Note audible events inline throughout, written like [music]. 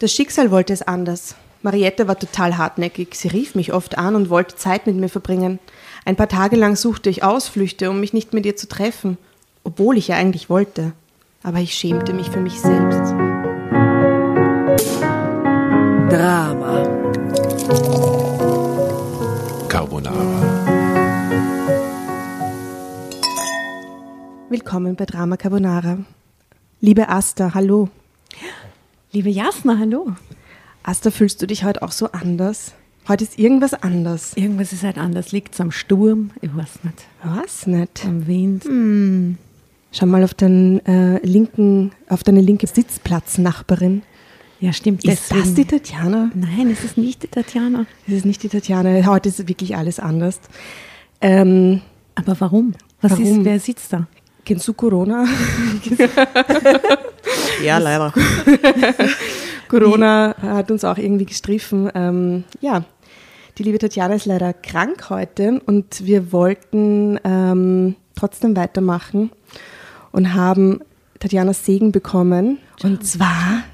Das Schicksal wollte es anders. Mariette war total hartnäckig. Sie rief mich oft an und wollte Zeit mit mir verbringen. Ein paar Tage lang suchte ich Ausflüchte, um mich nicht mit ihr zu treffen, obwohl ich ja eigentlich wollte. Aber ich schämte mich für mich selbst. Drama. Carbonara. Willkommen bei Drama Carbonara. Liebe Asta, hallo. Liebe Jasna, hallo. Asta, fühlst du dich heute auch so anders? Heute ist irgendwas anders. Irgendwas ist halt anders. Liegt es am Sturm? Ich weiß nicht. Was nicht? Am Wind. Schau mal auf, deinen, äh, linken, auf deine linke Sitzplatznachbarin. Ja, stimmt. Ist das die Tatjana? Nein, es ist nicht die Tatjana. Das ist nicht die Tatjana. Heute ist wirklich alles anders. Ähm, Aber warum? Was Warum? ist, wer sitzt da? Kennst du Corona? [laughs] Ja, leider. [laughs] Corona hat uns auch irgendwie gestriffen. Ähm, ja, die liebe Tatjana ist leider krank heute und wir wollten ähm, trotzdem weitermachen und haben Tatjanas Segen bekommen. Und zwar,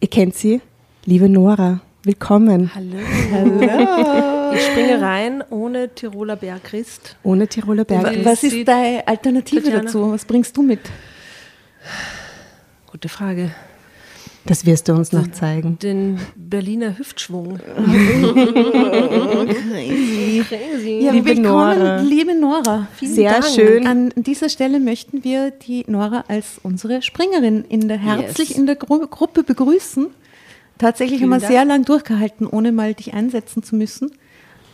ihr kennt sie, liebe Nora. Willkommen. Hallo. Ich springe rein ohne Tiroler Bergrist. Ohne Tiroler Berg. Was ist deine Alternative Tatjana? dazu? Was bringst du mit? Gute Frage. Das wirst du uns noch zeigen. Den Berliner Hüftschwung. Crazy. Ja, Liebe willkommen, Nora. liebe Nora. Vielen Sehr Dank. schön. An dieser Stelle möchten wir die Nora als unsere Springerin in der herzlich Yes. in der Gru Gruppe begrüßen. Tatsächlich haben wir Vielen sehr lang durchgehalten, ohne mal dich einsetzen zu müssen.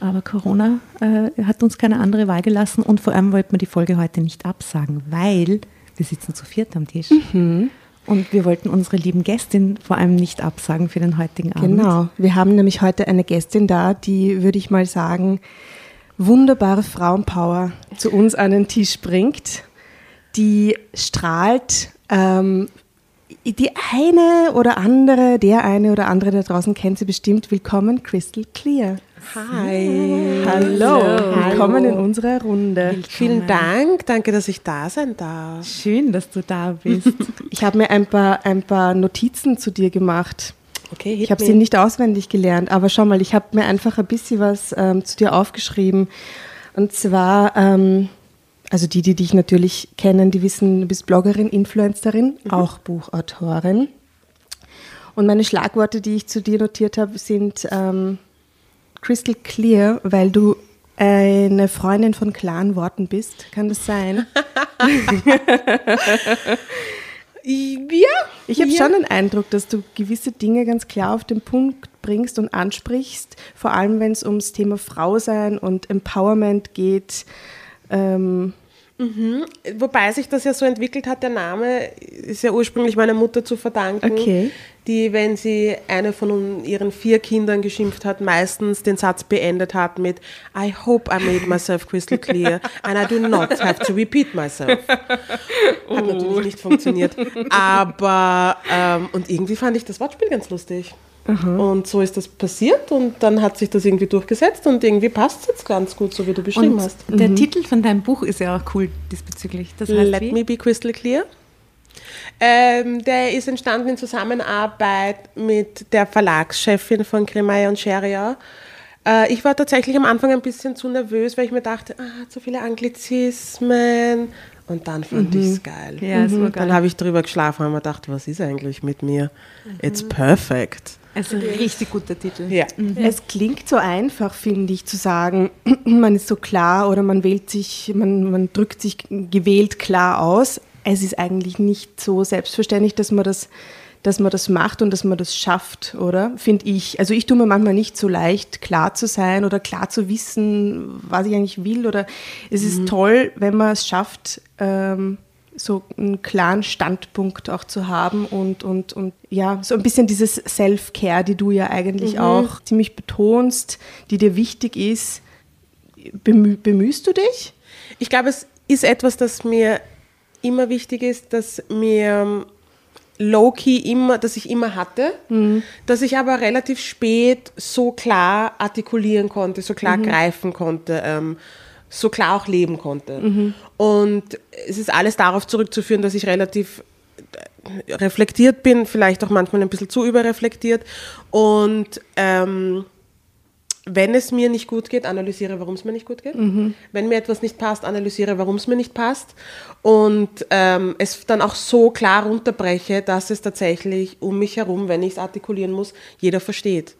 Aber Corona äh, hat uns keine andere Wahl gelassen und vor allem wollten wir die Folge heute nicht absagen, weil wir sitzen zu viert am Tisch. Mhm. Und wir wollten unsere lieben Gästin vor allem nicht absagen für den heutigen Abend. Genau. Wir haben nämlich heute eine Gästin da, die, würde ich mal sagen, wunderbare Frauenpower zu uns an den Tisch bringt, die strahlt. Ähm, die eine oder andere, der eine oder andere da draußen kennt sie bestimmt. Willkommen, Crystal Clear. Hi. Hallo. Willkommen in unserer Runde. Vielen Dank. Danke, dass ich da sein darf. Schön, dass du da bist. [laughs] Ich habe mir ein paar, ein paar Notizen zu dir gemacht. Okay, Ich habe sie nicht auswendig gelernt, aber schau mal, ich habe mir einfach ein bisschen was ähm, zu dir aufgeschrieben. Und zwar, ähm, also die, die dich natürlich kennen, die wissen, du bist Bloggerin, Influencerin, auch Buchautorin. Und meine Schlagworte, die ich zu dir notiert habe, sind ähm, crystal clear, weil du eine Freundin von klaren Worten bist. Kann das sein? [laughs] Ja. Ich habe schon den Eindruck, dass du gewisse Dinge ganz klar auf den Punkt bringst und ansprichst, vor allem wenn es ums Thema Frau sein und Empowerment geht. Ähm, Wobei sich das ja so entwickelt hat, der Name ist ja ursprünglich meiner Mutter zu verdanken, Okay. die, wenn sie eine von ihren vier Kindern geschimpft hat, meistens den Satz beendet hat mit I hope I made myself crystal clear and I do not have to repeat myself. Hat natürlich nicht funktioniert. Aber, ähm, und irgendwie fand ich das Wortspiel ganz lustig. Und so ist das passiert und dann hat sich das irgendwie durchgesetzt und irgendwie passt es jetzt ganz gut, so wie du beschrieben Und hast. der Titel von deinem Buch ist ja auch cool diesbezüglich. Das heißt Let wie? me be crystal clear. Ähm, der ist entstanden in Zusammenarbeit mit der Verlagschefin von Kremeyer und Scheria. Äh, ich war tatsächlich am Anfang ein bisschen zu nervös, weil ich mir dachte, ah, zu viele Anglizismen. Und dann fand ich es geil. Mhm. Ja, es war geil. Dann habe ich drüber geschlafen und mir gedacht, was ist eigentlich mit mir? It's perfect. Also ein richtig guter Titel. Ja. Es klingt so einfach, finde ich, zu sagen, [clears throat] man ist so klar oder man wählt sich, man, man drückt sich gewählt klar aus. Es ist eigentlich nicht so selbstverständlich, dass man das, dass man das macht und dass man das schafft, oder? Finde ich. Also ich tue mir manchmal nicht so leicht, klar zu sein oder klar zu wissen, was ich eigentlich will. Oder es ist toll, wenn man es schafft, ähm, so einen klaren Standpunkt auch zu haben und, und, und ja, so ein bisschen dieses Self-Care, die du ja eigentlich auch ziemlich betonst, die dir wichtig ist. Bemüh, bemühst du dich? Ich glaube, es ist etwas, das mir immer wichtig ist, dass mir low-key immer, dass ich immer hatte, dass ich aber relativ spät so klar artikulieren konnte, so klar greifen konnte, ähm, so klar auch leben konnte. Und es ist alles darauf zurückzuführen, dass ich relativ reflektiert bin, vielleicht auch manchmal ein bisschen zu überreflektiert. Und ähm, wenn es mir nicht gut geht, analysiere, warum es mir nicht gut geht. Wenn mir etwas nicht passt, analysiere, warum es mir nicht passt. Und ähm, es dann auch so klar runterbreche, dass es tatsächlich um mich herum, wenn ich es artikulieren muss, jeder versteht.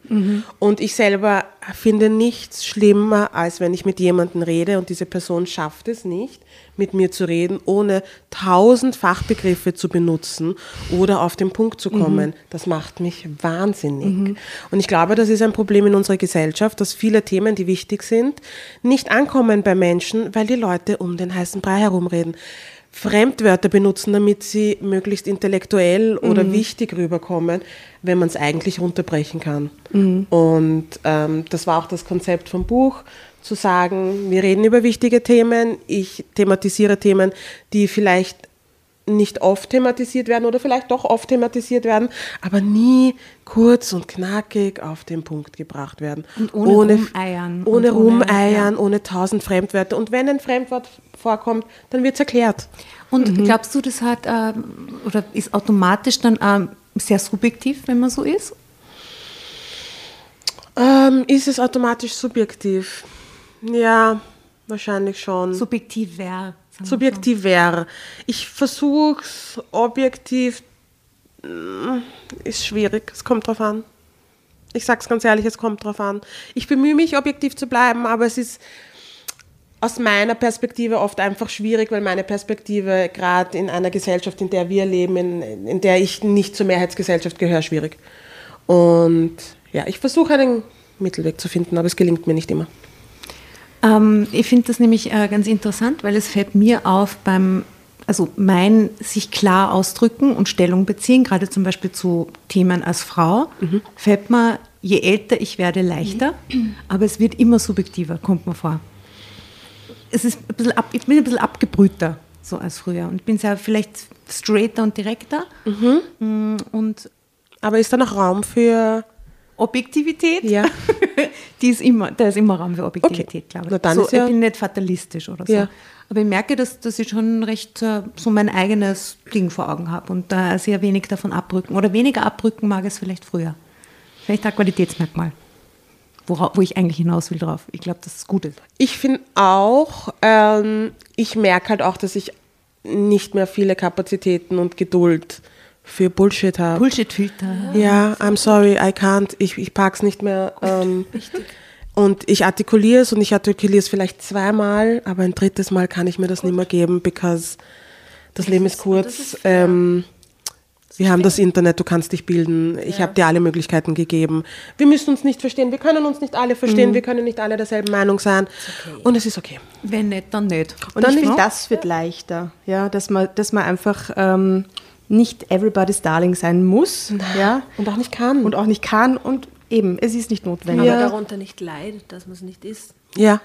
Und ich selber finde nichts schlimmer, als wenn ich mit jemandem rede und diese Person schafft es nicht, mit mir zu reden, ohne tausend Fachbegriffe zu benutzen oder auf den Punkt zu kommen. Das macht mich wahnsinnig. Und ich glaube, das ist ein Problem in unserer Gesellschaft, dass viele Themen, die wichtig sind, nicht ankommen bei Menschen, weil die Leute um den heißen Brei herumreden. Fremdwörter benutzen, damit sie möglichst intellektuell oder wichtig rüberkommen, wenn man es eigentlich runterbrechen kann. Und ähm, das war auch das Konzept vom Buch, zu sagen, wir reden über wichtige Themen, ich thematisiere Themen, die vielleicht nicht oft thematisiert werden oder vielleicht doch oft thematisiert werden, aber nie kurz und knackig auf den Punkt gebracht werden. Und ohne rumeiern Ohne und ohne- rumeiern, ohne tausend Fremdwörter. Und wenn ein Fremdwort vorkommt, dann wird es erklärt. Und glaubst du, das hat ähm, oder ist automatisch dann ähm, sehr subjektiv, wenn man so ist? Ähm, ist es automatisch subjektiv? Ja, wahrscheinlich schon. Subjektiv wäre. Subjektiv wäre. Ich versuche es objektiv. mm, Ist schwierig, es kommt drauf an. Ich sag's ganz ehrlich, es kommt drauf an. Ich bemühe mich, objektiv zu bleiben, aber es ist aus meiner Perspektive oft einfach schwierig, weil meine Perspektive gerade in einer Gesellschaft, in der wir leben, in, in der ich nicht zur Mehrheitsgesellschaft gehöre, schwierig. Und ja, ich versuche einen Mittelweg zu finden, aber es gelingt mir nicht immer. Ähm, ich finde das nämlich äh, ganz interessant, weil es fällt mir auf beim, also mein sich klar ausdrücken und Stellung beziehen, gerade zum Beispiel zu Themen als Frau, fällt mir, je älter ich werde, leichter, aber es wird immer subjektiver, kommt mir vor. Es ist ein bisschen ab, ich bin ein bisschen abgebrühter, so als früher. Und bin sehr vielleicht straighter und direkter. Mm, Und Aber ist da noch Raum für Objektivität, Ja. [laughs] die ist immer, da ist immer Raum für Objektivität, Okay. glaube ich. Na, dann so, ist ja- ich bin nicht fatalistisch oder so. Ja. Aber ich merke, dass, dass ich schon recht äh, so mein eigenes Ding vor Augen habe und da sehr wenig davon abrücken. Oder weniger abrücken mag es vielleicht früher. Vielleicht ein Qualitätsmerkmal, wora, wo ich eigentlich hinaus will drauf. Ich glaube, dass es gut ist. Ich finde auch, ähm, ich merke halt auch, dass ich nicht mehr viele Kapazitäten und Geduld für Bullshit habe. Bullshit-Filter. Ja, I'm sorry, I can't. Ich, ich pack's nicht mehr. Ähm, und ich artikuliere es und ich artikuliere es vielleicht zweimal, aber ein drittes Mal kann ich mir das nicht mehr geben, because das Leben ist kurz. ähm, wir haben das Internet, du kannst dich bilden. Ich habe dir alle Möglichkeiten gegeben. Wir müssen uns nicht verstehen. Wir können uns nicht alle verstehen. Wir können nicht alle derselben Meinung sein. Und es ist okay. Wenn nicht, dann nicht. Und Dann ich finde, nicht. das wird leichter, ja, dass man, dass man einfach ähm, nicht everybody's darling sein muss, ja, Und auch nicht kann. und auch nicht kann und eben, es ist nicht notwendig. Aber darunter nicht leidet, dass man es nicht ist. ja,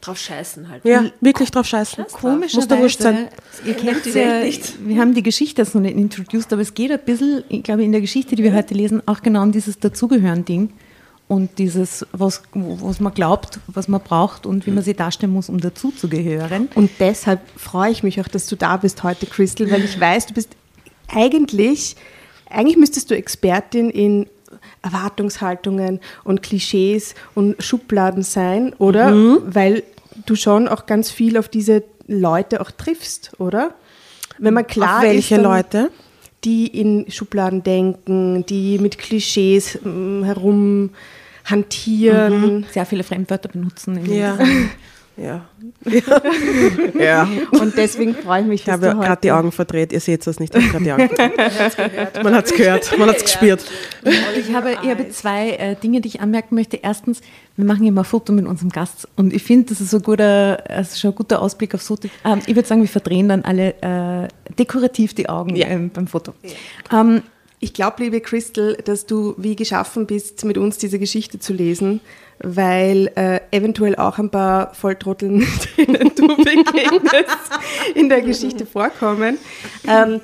Drauf scheißen halt. ja, wirklich drauf scheißen. Komischerweise, Muss dir wurscht sein. ihr kennt die Welt nicht. wir haben die Geschichte jetzt noch nicht introduced, aber es geht ein bisschen, ich glaube, in der Geschichte, die wir heute lesen, auch genau um dieses Dazugehören-Ding und dieses, was, was man glaubt, was man braucht und wie man sich darstellen muss, um dazuzugehören. Und deshalb freue ich mich auch, dass du da bist heute, Crystal, weil ich weiß, du bist eigentlich, eigentlich müsstest du Expertin in Erwartungshaltungen und Klischees und Schubladen sein, oder? Weil du schon auch ganz viel auf diese Leute auch triffst, oder? Wenn man klar Auf welche ist, Leute? die in Schubladen denken, die mit Klischees mm, herum hantieren. Sehr viele Fremdwörter benutzen. Ja. [laughs] Ja. [laughs] ja. Und deswegen freue ich mich, Ich dass habe du heute gerade die Augen verdreht. Ihr seht es nicht, ich habe gerade die Augen verdreht. Man hat es gehört, man hat es gespürt. Ich habe, ich habe zwei äh, Dinge, die ich anmerken möchte. Erstens, wir machen immer ein Foto mit unserem Gast und ich finde, das ist so ein guter, also schon ein guter Ausblick aufs Foto. Ähm, ich würde sagen, wir verdrehen dann alle äh, dekorativ die Augen Ja. ähm, beim Foto. Ähm, Ich glaube, liebe Crystal, dass du wie geschaffen bist, mit uns diese Geschichte zu lesen, weil äh, eventuell auch ein paar Volltrotteln, [laughs] denen du begegnest, in der Geschichte vorkommen. Ähm,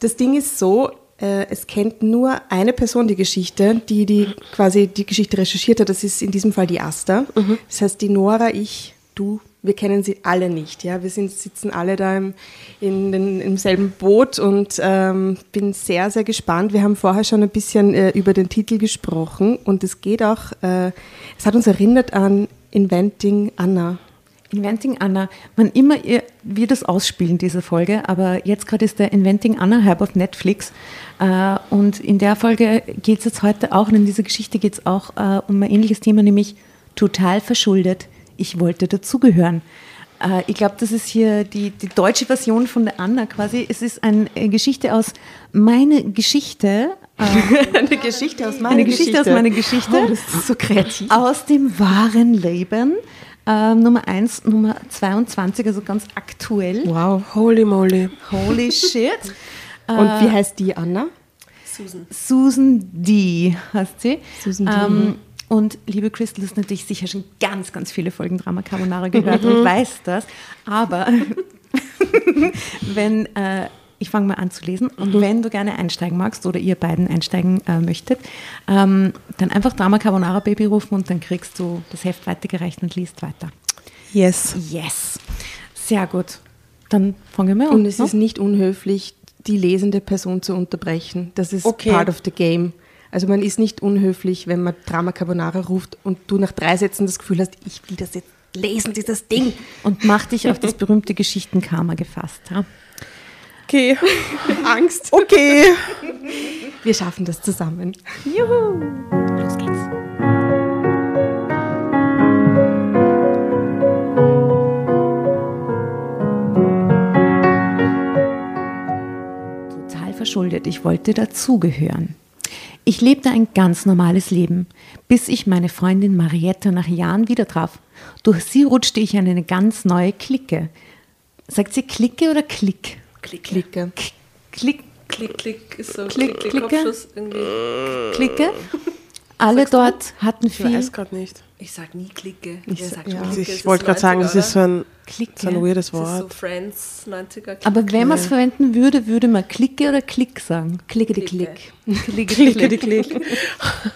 das Ding ist so, äh, es kennt nur eine Person die Geschichte, die, die quasi die Geschichte recherchiert hat. Das ist in diesem Fall die Asta. Das heißt, die Nora, ich, du wir kennen sie alle nicht. Ja? Wir sind, sitzen alle da im, in den, im selben Boot und ähm, bin sehr, sehr gespannt. Wir haben vorher schon ein bisschen äh, über den Titel gesprochen und es geht auch, äh, es hat uns erinnert an Inventing Anna. Inventing Anna, wann immer ihr, wir das ausspielen, diese Folge, aber jetzt gerade ist der Inventing Anna Hype auf Netflix äh, und in der Folge geht es jetzt heute auch, und in dieser Geschichte geht es auch äh, um ein ähnliches Thema, nämlich total verschuldet. Ich wollte dazugehören. Äh, ich glaube, das ist hier die, die deutsche Version von der Anna quasi. Es ist eine Geschichte aus meine Geschichte. Äh, [laughs] eine Geschichte aus meiner eine Geschichte, aus meiner Geschichte. Oh, das ist so kreativ. Aus dem wahren Leben. Äh, Nummer 1, Nummer 22, also ganz aktuell. Wow, holy moly. Holy [laughs] shit. Und wie heißt die Anna? Susan D. heißt sie. Susan D. Ähm, und liebe Crystal, du hast natürlich sicher schon ganz, ganz viele Folgen Drama Carbonara gehört und weiß das. Aber [laughs] wenn, äh, ich fange mal an zu lesen und wenn du gerne einsteigen magst oder ihr beiden einsteigen äh, möchtet, ähm, dann einfach Drama Carbonara Baby rufen und dann kriegst du das Heft weitergereicht und liest weiter. Yes. Yes. Sehr gut. Dann fangen wir an. Und es ne? ist nicht unhöflich, die lesende Person zu unterbrechen. Das ist Okay. part of the game. Also man ist nicht unhöflich, wenn man Drama Carbonara ruft und du nach drei Sätzen das Gefühl hast, ich will das jetzt lesen, dieses Ding. und mach dich auf das berühmte Geschichtenkarma gefasst. Ja? Okay. [laughs] Angst. Okay. Wir schaffen das zusammen. Los geht's. Total verschuldet. Ich wollte dazugehören. Ich lebte ein ganz normales Leben, bis ich meine Freundin Marietta nach Jahren wieder traf. Durch sie rutschte ich in eine ganz neue Clique. Sagt sie Clique oder Klick? Klicke. Klick, Klick, klick ist so Klick, Klick, klick, Klicke. Kopfschuss irgendwie. Clique. Alle dort hatten Ich viel weiß gerade nicht. Ich sag nie Klicke. Ich ja. Clique? ich Es wollte gerade sagen, das ist so ein, Clique. so ein weirdes Das ist so Wort. Friends 90er. Aber wenn man es verwenden würde, würde man Clique oder Klick sagen? Klicke die. Klick. Klicke, Klicke die Klick.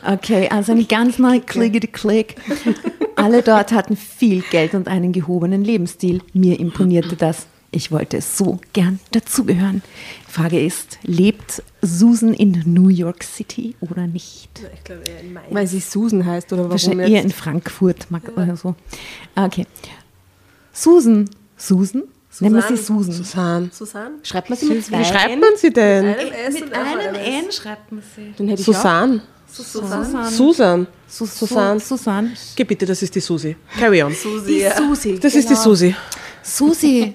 Okay, also eine ganz neue Clique, die Klick. Alle dort hatten viel Geld und einen gehobenen Lebensstil. Mir imponierte das. Ich wollte so gern dazugehören. Die Frage ist, lebt Susan in New York City oder nicht? Ich glaube eher in Mai. Weil sie Susan heißt oder warum Wahrscheinlich eher jetzt? in Frankfurt mag, oder so. Okay. Susan. Susan? Nennen wir sie Susan. Susan. Susanne? Schreibt man sie mit Wie schreibt man sie denn? Einem S Mit einem. N schreibt man sie. Dann hätte ich. Susan. Susanne. Susan. Su Susan. Su Susan. Geh bitte, das ist die Susi. Carry on. Susi. ja. Susi. Das ist die Susi. Susi,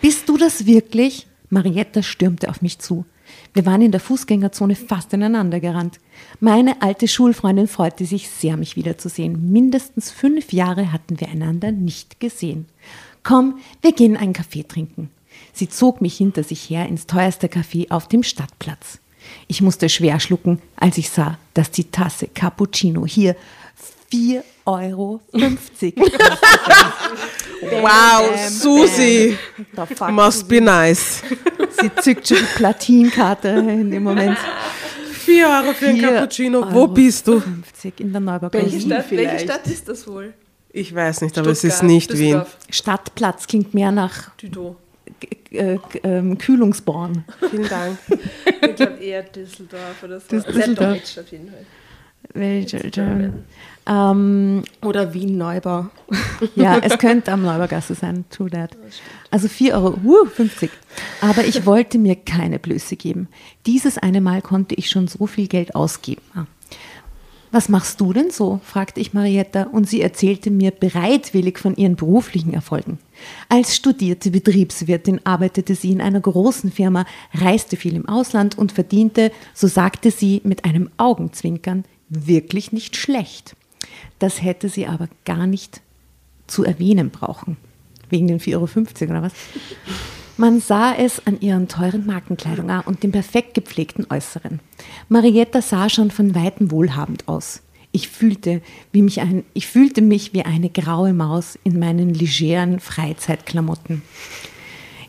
bist du das wirklich? Marietta stürmte auf mich zu. Wir waren in der Fußgängerzone fast ineinander gerannt. Meine alte Schulfreundin freute sich sehr, mich wiederzusehen. Mindestens fünf Jahre hatten wir einander nicht gesehen. Komm, wir gehen einen Kaffee trinken. Sie zog mich hinter sich her ins teuerste Café auf dem Stadtplatz. Ich musste schwer schlucken, als ich sah, dass die Tasse Cappuccino hier 4,50 Euro [laughs] Wow, Susi. Da fuck Must be nice. Sie zückt schon die Platinkarte in dem Moment. Vier Euro für ein Vier Cappuccino. Wo Euro bist du? 50 in der Neuburg. Welche Stadt, welche. Stadt ist das wohl? Ich weiß nicht, aber es ist Stuttgart, nicht Wien. Düsseldorf, Stadtplatz klingt mehr nach Düdo. äh, ähm, Kühlungsborn. Vielen Dank. Ich glaube eher Düsseldorf oder so. Düs- Sehr Düsseldorf. deutsch auf jeden Fall. Ähm, Oder Wien Neubau. ja, es könnte am Neubergasse sein, true that. Also 4,50 Euro, uh, 50. Aber ich wollte mir keine Blöße geben. Dieses eine Mal konnte ich schon so viel Geld ausgeben. Ah. Was machst du denn so? fragte ich Marietta und sie erzählte mir bereitwillig von ihren beruflichen Erfolgen. Als studierte Betriebswirtin arbeitete sie in einer großen Firma, reiste viel im Ausland und verdiente, so sagte sie mit einem Augenzwinkern, wirklich nicht schlecht. Das hätte sie aber gar nicht zu erwähnen brauchen. Wegen den 4,50 Euro oder was? Man sah es an ihren teuren Markenkleidung und dem perfekt gepflegten Äußeren. Marietta sah schon von weitem wohlhabend aus. Ich fühlte, wie mich ein, ich fühlte mich wie eine graue Maus in meinen legeren Freizeitklamotten.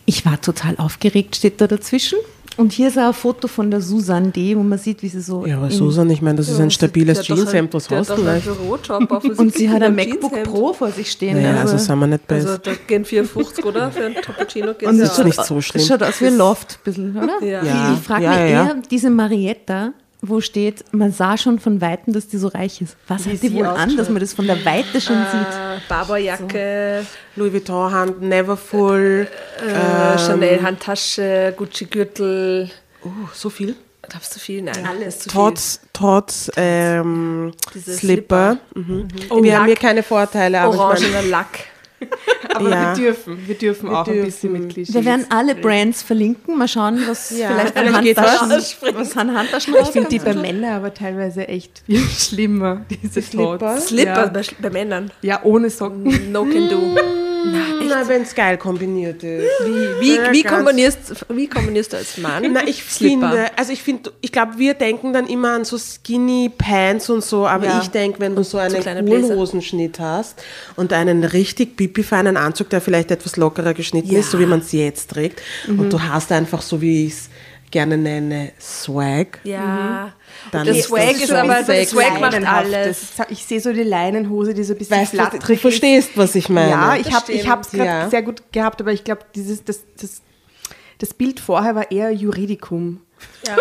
Ich war total aufgeregt, steht da dazwischen. Und hier ist auch ein Foto von der Susan D., wo man sieht, wie sie so. Ja, aber Susan, ich meine, das ist ein stabiles Jeanshemd, was hast du denn? leicht? [laughs] Und sie hat ein MacBook. Pro vor sich stehen. Naja, also sind wir nicht Also best. da gehen 54, oder? Für ein Cappuccino geht das ist nicht so Das schlimm. schaut aus wie ein Loft, ein bisschen, oder? Ja. Ja. Ich frage Ja, mich ja, eher, ja. diese Marietta, wo steht, man sah schon von Weitem, dass die so reich ist. Was hat die sie wohl an, dass man das von der Weite schon sieht? Äh, Barberjacke, Louis Vuitton Hand, Neverfull. äh, Chanel Handtasche, Gucci Gürtel. Oh, so viel. Darfst du viel? Nein, alles zu Trotz, trotz ähm, Diese Slipper. Mhm. Oh, wir haben hier keine Vorteile, viel. aber ich meine, Orangener Lack. [laughs] Aber Ja. wir dürfen, wir dürfen auch ein dürfen. bisschen mit Klischees. Wir werden alle Brands verlinken. Mal schauen, was Ja, vielleicht an Handtaschen, was. an Handtaschen Ich finde die bei Männern aber teilweise echt viel [laughs] schlimmer, diese Slipper? Tots. Slipper Ja. bei, bei Männern. ja, ohne Socken. No can do. Na, wenn es geil kombiniert ist. Wie, wie, Ja, wie, kombinierst, wie kombinierst du als Mann? Na, ich Slipper? finde, also ich finde, ich glaube, wir denken dann immer an so Skinny Pants und so, aber Ja. ich denke, wenn du so einen kleine Bläser. Hohlhosenschnitt hast und einen richtig pipi-feinen Anzug, der vielleicht etwas lockerer geschnitten Ja. ist, so wie man es jetzt trägt, und du hast einfach so, wie ich es gerne nenne, Swag. Ja. Dann Das ist Swag das ist aber, das Swag macht alles. Ich sehe so die Leinenhose, die so ein bisschen Weißt du, du ist. verstehst, was ich meine. Ja, ich habe hab's gerade Ja. sehr gut gehabt, aber ich glaube, dieses das, das, das Bild vorher war eher Juridikum.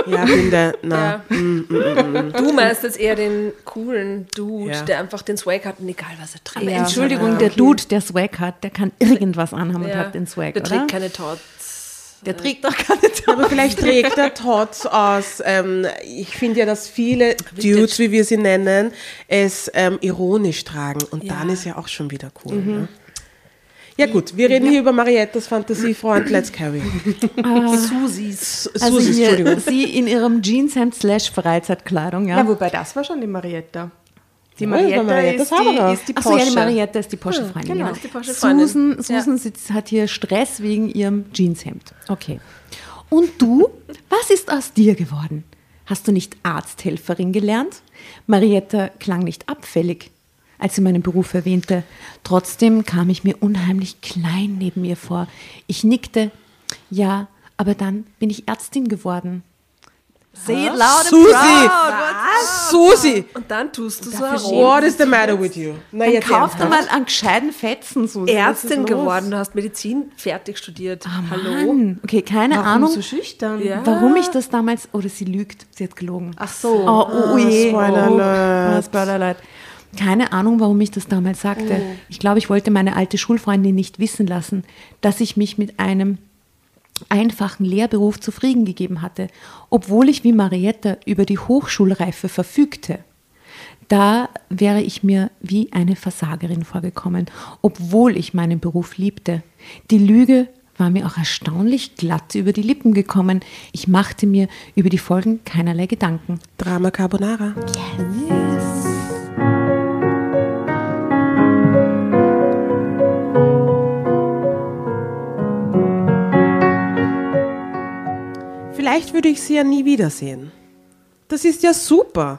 Ja, finde, na. Ja. Du meinst jetzt eher den coolen Dude, Ja. der einfach den Swag hat und egal, was er trägt. Aber Entschuldigung, der Dude, der Swag hat, der kann [laughs] irgendwas anhaben und Ja. hat den Swag, Der oder? trägt keine Tots. Der trägt doch keine Aber vielleicht trägt er Tots aus. Ähm, ich finde ja, dass viele Dudes, wie wir sie nennen, es ähm, ironisch tragen. Und dann ist ja auch schon wieder cool. Ne? Ja gut, wir reden hier über Mariettas Fantasiefreund Let's Carry. Susis. Also Susi, hier, Entschuldigung. sie in ihrem Jeanshemd slash Freizeitkleidung, ja. Ja, wobei das war schon die Marietta. Die Marietta, Marietta ist, die, ist die Achso, ja, die Porsche. Marietta ist die Porsche-Freundin. genau, ja. ist die Porsche-Freundin. Susan, Ja. Susan sitzt, hat hier Stress wegen ihrem Jeanshemd. Okay. Und du, was ist aus dir geworden? Hast du nicht Arzthelferin gelernt? Marietta klang nicht abfällig, als sie meinen Beruf erwähnte. Trotzdem kam ich mir unheimlich klein neben ihr vor. Ich nickte. Ja, aber dann bin ich Ärztin geworden. Say it loud and Susi! proud. Susi! Und dann tust du so herum. What is the matter with you? Na, Dann kauf ernsthaft. mal einen gescheiten Fetzen, Susi. Ärztin geworden, du hast Medizin fertig studiert. Ah, Hallo? Mann. Okay, keine Warum Ahnung, so schüchtern? Ja. warum ich das damals. Oder sie lügt, sie hat gelogen. Ach so. Oh, oh, oh je. Spoiler oh, alert. oh, Spoiler alert. Keine Ahnung, warum ich das damals sagte. Ich glaube, ich wollte meine alte Schulfreundin nicht wissen lassen, dass ich mich mit einem einfachen Lehrberuf zufrieden gegeben hatte, obwohl ich wie Marietta über die Hochschulreife verfügte. Da wäre ich mir wie eine Versagerin vorgekommen, obwohl ich meinen Beruf liebte. Die Lüge war mir auch erstaunlich glatt über die Lippen gekommen. Ich machte mir über die Folgen keinerlei Gedanken. Drama Carbonara. Vielleicht würde ich sie ja nie wiedersehen. Das ist ja super.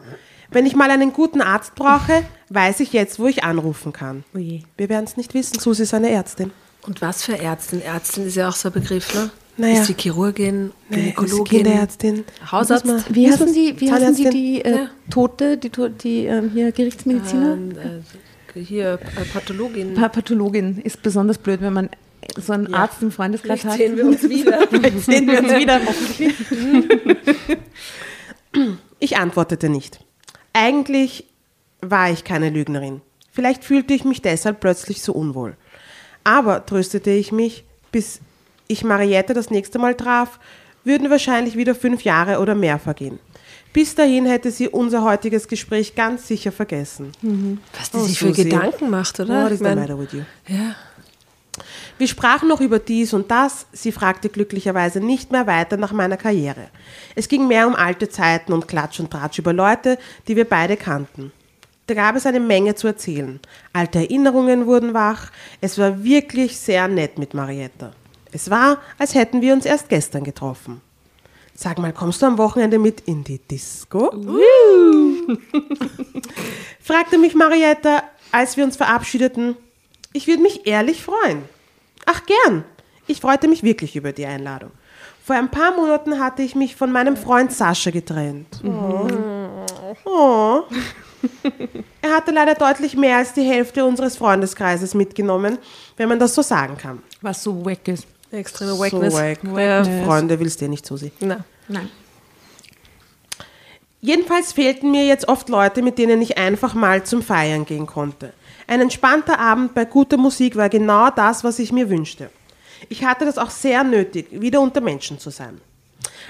Wenn ich mal einen guten Arzt brauche, weiß ich jetzt, wo ich anrufen kann. Oje. Wir werden es nicht wissen. Susi ist eine Ärztin. Und was für Ärztin? Ärztin ist ja auch so ein Begriff, ne? Naja. Ist die Chirurgin, Gynäkologin, Kinderärztin. Hausarzt. Wie heißen die, wie heißen die, Zahnärztin? die äh, Ja. Tote, die, die ähm, hier Gerichtsmediziner? Ähm, äh, hier, äh, Pathologin. Pa Pathologin ist besonders blöd, wenn man so einen Arzt im Freundeskreis Vielleicht hat. sehen wir uns wieder. [laughs] Vielleicht sehen wir uns wieder, hoffentlich. Ich antwortete nicht. Eigentlich war ich keine Lügnerin. Vielleicht fühlte ich mich deshalb plötzlich so unwohl. Aber tröstete ich mich, bis ich Mariette das nächste Mal traf, würden wahrscheinlich wieder fünf Jahre oder mehr vergehen. Bis dahin hätte sie unser heutiges Gespräch ganz sicher vergessen. Was die Oh, sich für. Gedanken macht, oder? What is the matter with you? ja. Wir sprachen noch über dies und das. Sie fragte glücklicherweise nicht mehr weiter nach meiner Karriere. Es ging mehr um alte Zeiten und Klatsch und Tratsch über Leute, die wir beide kannten. Da gab es eine Menge zu erzählen. Alte Erinnerungen wurden wach. Es war wirklich sehr nett mit Marietta. Es war, als hätten wir uns erst gestern getroffen. Sag mal, kommst du am Wochenende mit in die Disco? fragte mich Marietta, als wir uns verabschiedeten. Ich würde mich ehrlich freuen. Ach gern. Ich freute mich wirklich über die Einladung. Vor ein paar Monaten hatte ich mich von meinem Freund Sascha getrennt. Oh. Er hatte leider deutlich mehr als die Hälfte unseres Freundeskreises mitgenommen, wenn man das so sagen kann. Was so wack ist. Extreme So Wackness. wack. Ja. Freunde willst du nicht zusehen. Na. Nein. Jedenfalls fehlten mir jetzt oft Leute, mit denen ich einfach mal zum Feiern gehen konnte. Ein entspannter Abend bei guter Musik war genau das, was ich mir wünschte. Ich hatte das auch sehr nötig, wieder unter Menschen zu sein.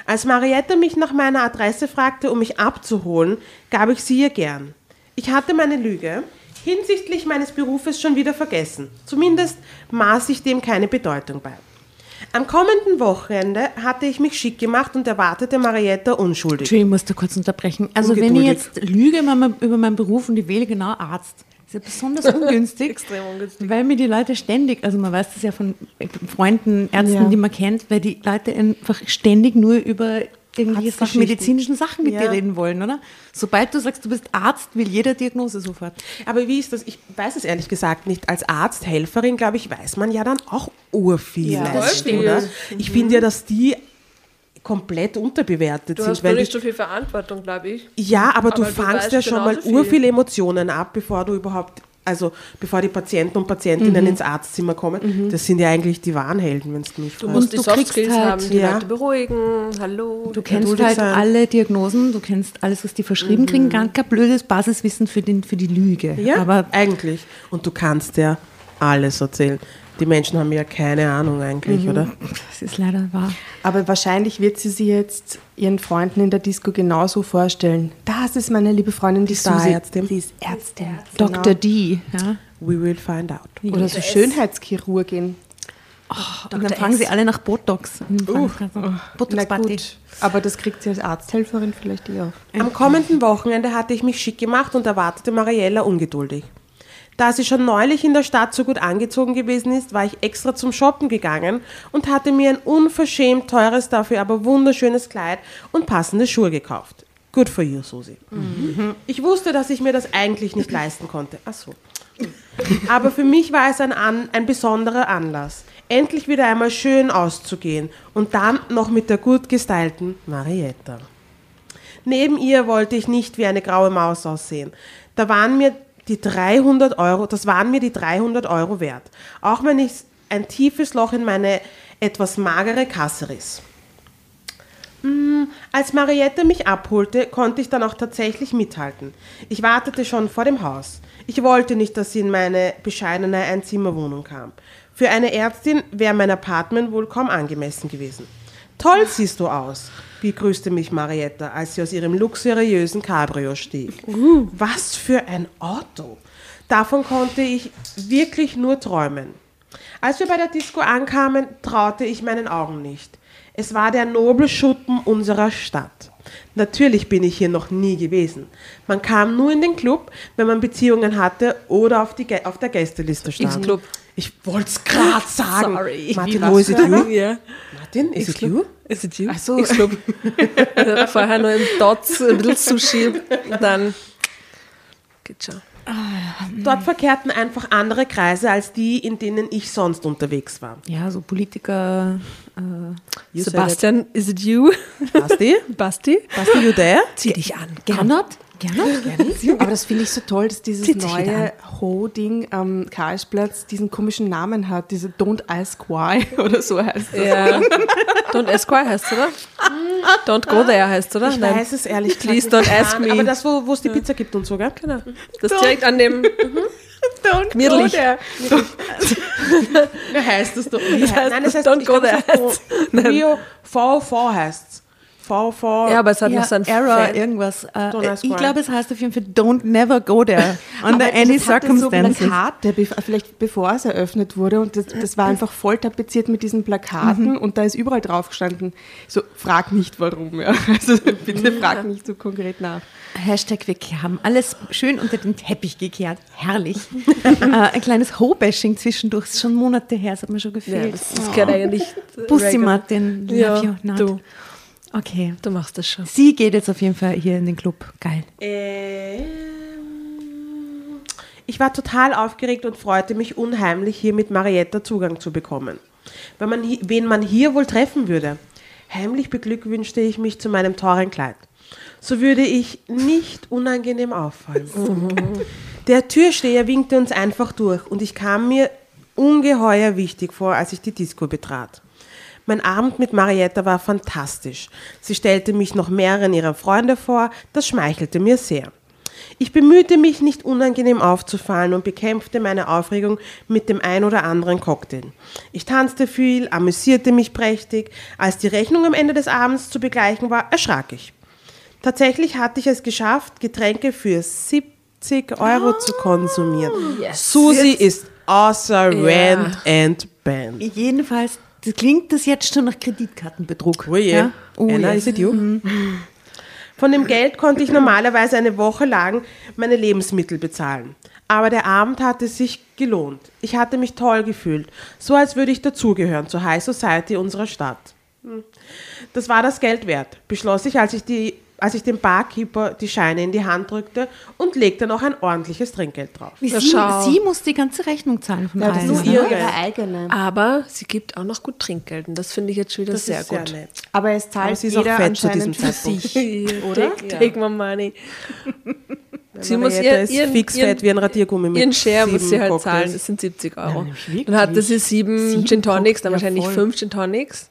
Als Marietta mich nach meiner Adresse fragte, um mich abzuholen, gab ich sie ihr gern. Ich hatte meine Lüge hinsichtlich meines Berufes schon wieder vergessen. Zumindest maß ich dem keine Bedeutung bei. Am kommenden Wochenende hatte ich mich schick gemacht und erwartete Marietta unschuldig. Entschuldigung, ich muss da kurz unterbrechen. Also wenn ich jetzt lüge über meinen Beruf und ich wähle genau Arzt, ist ja besonders ungünstig. [laughs] Extrem ungünstig. Weil mir die Leute ständig, also man weiß das ja von Freunden, Ärzten, Ja. die man kennt, weil die Leute einfach ständig nur über irgendwelche Sachen, medizinischen Sachen mit Ja. dir reden wollen, oder? Sobald du sagst, du bist Arzt, will jeder Diagnose sofort. Aber wie ist das? Ich weiß es ehrlich gesagt nicht. Als Arzt, Helferin, glaube ich, weiß man ja dann auch urviel. Ja, das stimmt. oder? Ich finde ja, dass die komplett unterbewertet Du sind. hast weil nicht so viel Verantwortung, glaube ich. ja, aber, du aber du fangst weißt ja schon mal viel. urviel Emotionen ab, bevor du überhaupt, also bevor die Patienten und Patientinnen ins Arztzimmer kommen. Das sind ja eigentlich die Warnhelden, wenn du mich Du fragst. musst die du Soft Skills halt- haben, die Ja. Leute beruhigen. Hallo. Du kennst halt sein. alle Diagnosen, du kennst alles, was die verschrieben kriegen, ganz kein blödes Basiswissen für, den, für die Lüge. Ja, Aber eigentlich. Und du kannst ja alles erzählen. Die Menschen haben ja keine Ahnung eigentlich, oder? das ist leider wahr. Aber wahrscheinlich wird sie sie jetzt ihren Freunden in der Disco genauso vorstellen. Das ist meine liebe Freundin, die, Die. Starärztin. Sie ist Ärztin. Dr. D. Ja? We will find out. Genau. Oder so Schönheitschirurgin. Und dann fragen sie alle nach Botox. Den Krankenkassen. Na gut, aber das kriegt sie als Arzthelferin vielleicht eh auch. Am kommenden Wochenende hatte ich mich schick gemacht und erwartete Mariella ungeduldig. Da sie schon neulich in der Stadt so gut angezogen gewesen ist, war ich extra zum Shoppen gegangen und hatte mir ein unverschämt teures, dafür aber wunderschönes Kleid und passende Schuhe gekauft. Good for you, Susi. Ich wusste, dass ich mir das eigentlich nicht leisten konnte. Ach so. Aber für mich war es ein, an, ein besonderer Anlass, endlich wieder einmal schön auszugehen und dann noch mit der gut gestylten Marietta. Neben ihr wollte ich nicht wie eine graue Maus aussehen. Da waren mir die 300 Euro, das waren mir die 300 Euro wert. Auch wenn ich ein tiefes Loch in meine etwas magere Kasse riss. Mm, Als Mariette mich abholte, konnte ich dann auch tatsächlich mithalten. Ich wartete schon vor dem Haus. Ich wollte nicht, dass sie in meine bescheidene Einzimmerwohnung kam. Für eine Ärztin wäre mein Apartment wohl kaum angemessen gewesen. Toll siehst du aus, begrüßte mich Marietta, als sie aus ihrem luxuriösen Cabrio stieg. Was für ein Auto! Davon konnte ich wirklich nur träumen. Als wir bei der Disco ankamen, traute ich meinen Augen nicht. Es war der Nobelschuppen unserer Stadt. Natürlich bin ich hier noch nie gewesen. Man kam nur in den Club, wenn man Beziehungen hatte oder auf, die, auf der Gästeliste stand. X-Club. Ich wollte es gerade sagen. Sorry. Martin, wo was is it für you? Ja. Martin, is it you? Is it you? Ach so. X-Club. Also [laughs] Vorher nur ein Dots, ein bisschen Sushi, und dann geht schon. Dort verkehrten einfach andere Kreise als die, in denen ich sonst unterwegs war. Ja, so Politiker. Äh, Sebastian, is it you? Basti? [laughs] Basti? Basti, you there? Zieh dich an. Gernot? Gernot? Gernot? [laughs] Aber das finde ich so toll, dass dieses Zieht neue Ho-Ding am Karlsplatz diesen komischen Namen hat, diese Don't Ask Why [laughs] oder so heißt das. Ja. Don't ask why heißt oder? [laughs] Don't go there heißt oder? Ich weiß es ehrlich gesagt Please don't ask me. Aber das, wo wo es die Pizza gibt und so, gell? Genau. Das direkt an dem. Don't Gemütlich. go there. Wie heißt das doch? Das heißt, Nein, es heißt, don't go glaub, es there. heißt so- Rio V4 heißt es. V4. Ja, aber es hat Ja, noch so ein Error, Fan- irgendwas. Äh, ich glaube, es heißt auf jeden Fall Don't never go there [laughs] under Aber any das hatte circumstances. So Plakate, vielleicht bevor es eröffnet wurde und das, das war einfach voll tapeziert mit diesen Plakaten und da ist überall drauf gestanden, so frag nicht warum. Ja. [laughs] Also bitte frag nicht so konkret nach. Hashtag wir haben alles schön unter den Teppich gekehrt. Herrlich. [laughs] äh, ein kleines Ho-Bashing zwischendurch. Ist schon Monate her, es hat mir schon Ja, gefehlt. das, das gehört eigentlich. Bussi regular. Martin, love Ja, you not. du. Okay. Du machst das schon. Sie geht jetzt auf jeden Fall hier in den Club. Geil. Ähm, Ich war total aufgeregt und freute mich unheimlich, hier mit Marietta Zugang zu bekommen. Wenn man, wen man hier wohl treffen würde. Heimlich beglückwünschte ich mich zu meinem teuren Kleid. So würde ich nicht unangenehm auffallen. [laughs] Der Türsteher winkte uns einfach durch und ich kam mir ungeheuer wichtig vor, als ich die Disco betrat. Mein Abend mit Marietta war fantastisch. Sie stellte mich noch mehreren ihrer Freunde vor, das schmeichelte mir sehr. Ich bemühte mich, nicht unangenehm aufzufallen und bekämpfte meine Aufregung mit dem ein oder anderen Cocktail. Ich tanzte viel, amüsierte mich prächtig. Als die Rechnung am Ende des Abends zu begleichen war, erschrak ich. Tatsächlich hatte ich es geschafft, Getränke für 70 Euro zu konsumieren. Susi ist außer Rent and Band. Jedenfalls das klingt das jetzt schon nach Kreditkartenbetrug. Oh je. Ja? Oh Anna, yes. is it you? Von dem Geld konnte ich normalerweise eine Woche lang meine Lebensmittel bezahlen. Aber der Abend hatte sich gelohnt. Ich hatte mich toll gefühlt, so als würde ich dazugehören zur High Society unserer Stadt. Hm. Das war das Geld wert, beschloss ich, als ich, die, als ich dem Barkeeper die Scheine in die Hand drückte und legte noch ein ordentliches Trinkgeld drauf. Wie sie, sie muss die ganze Rechnung zahlen von Ja, das allen. ist nur ihre. ihre eigene. Aber sie gibt auch noch gut Trinkgeld und das finde ich jetzt schon wieder Das sehr ist gut. sehr nett. Aber es Aber zahlt sie ist auch jeder fett zu diesem für Zeitpunkt. [laughs] sich, oder? Take, take my money. Sie muss ihr, ist ihren, fix ihren, fett wie ein Radiergummi mit ihren Share muss sie sieben halt Cocktails. zahlen, das sind 70 Euro. wirklich. dann hatte sie sieben, Sieben Gin Tonics, dann wahrscheinlich voll. fünf Gin Tonics.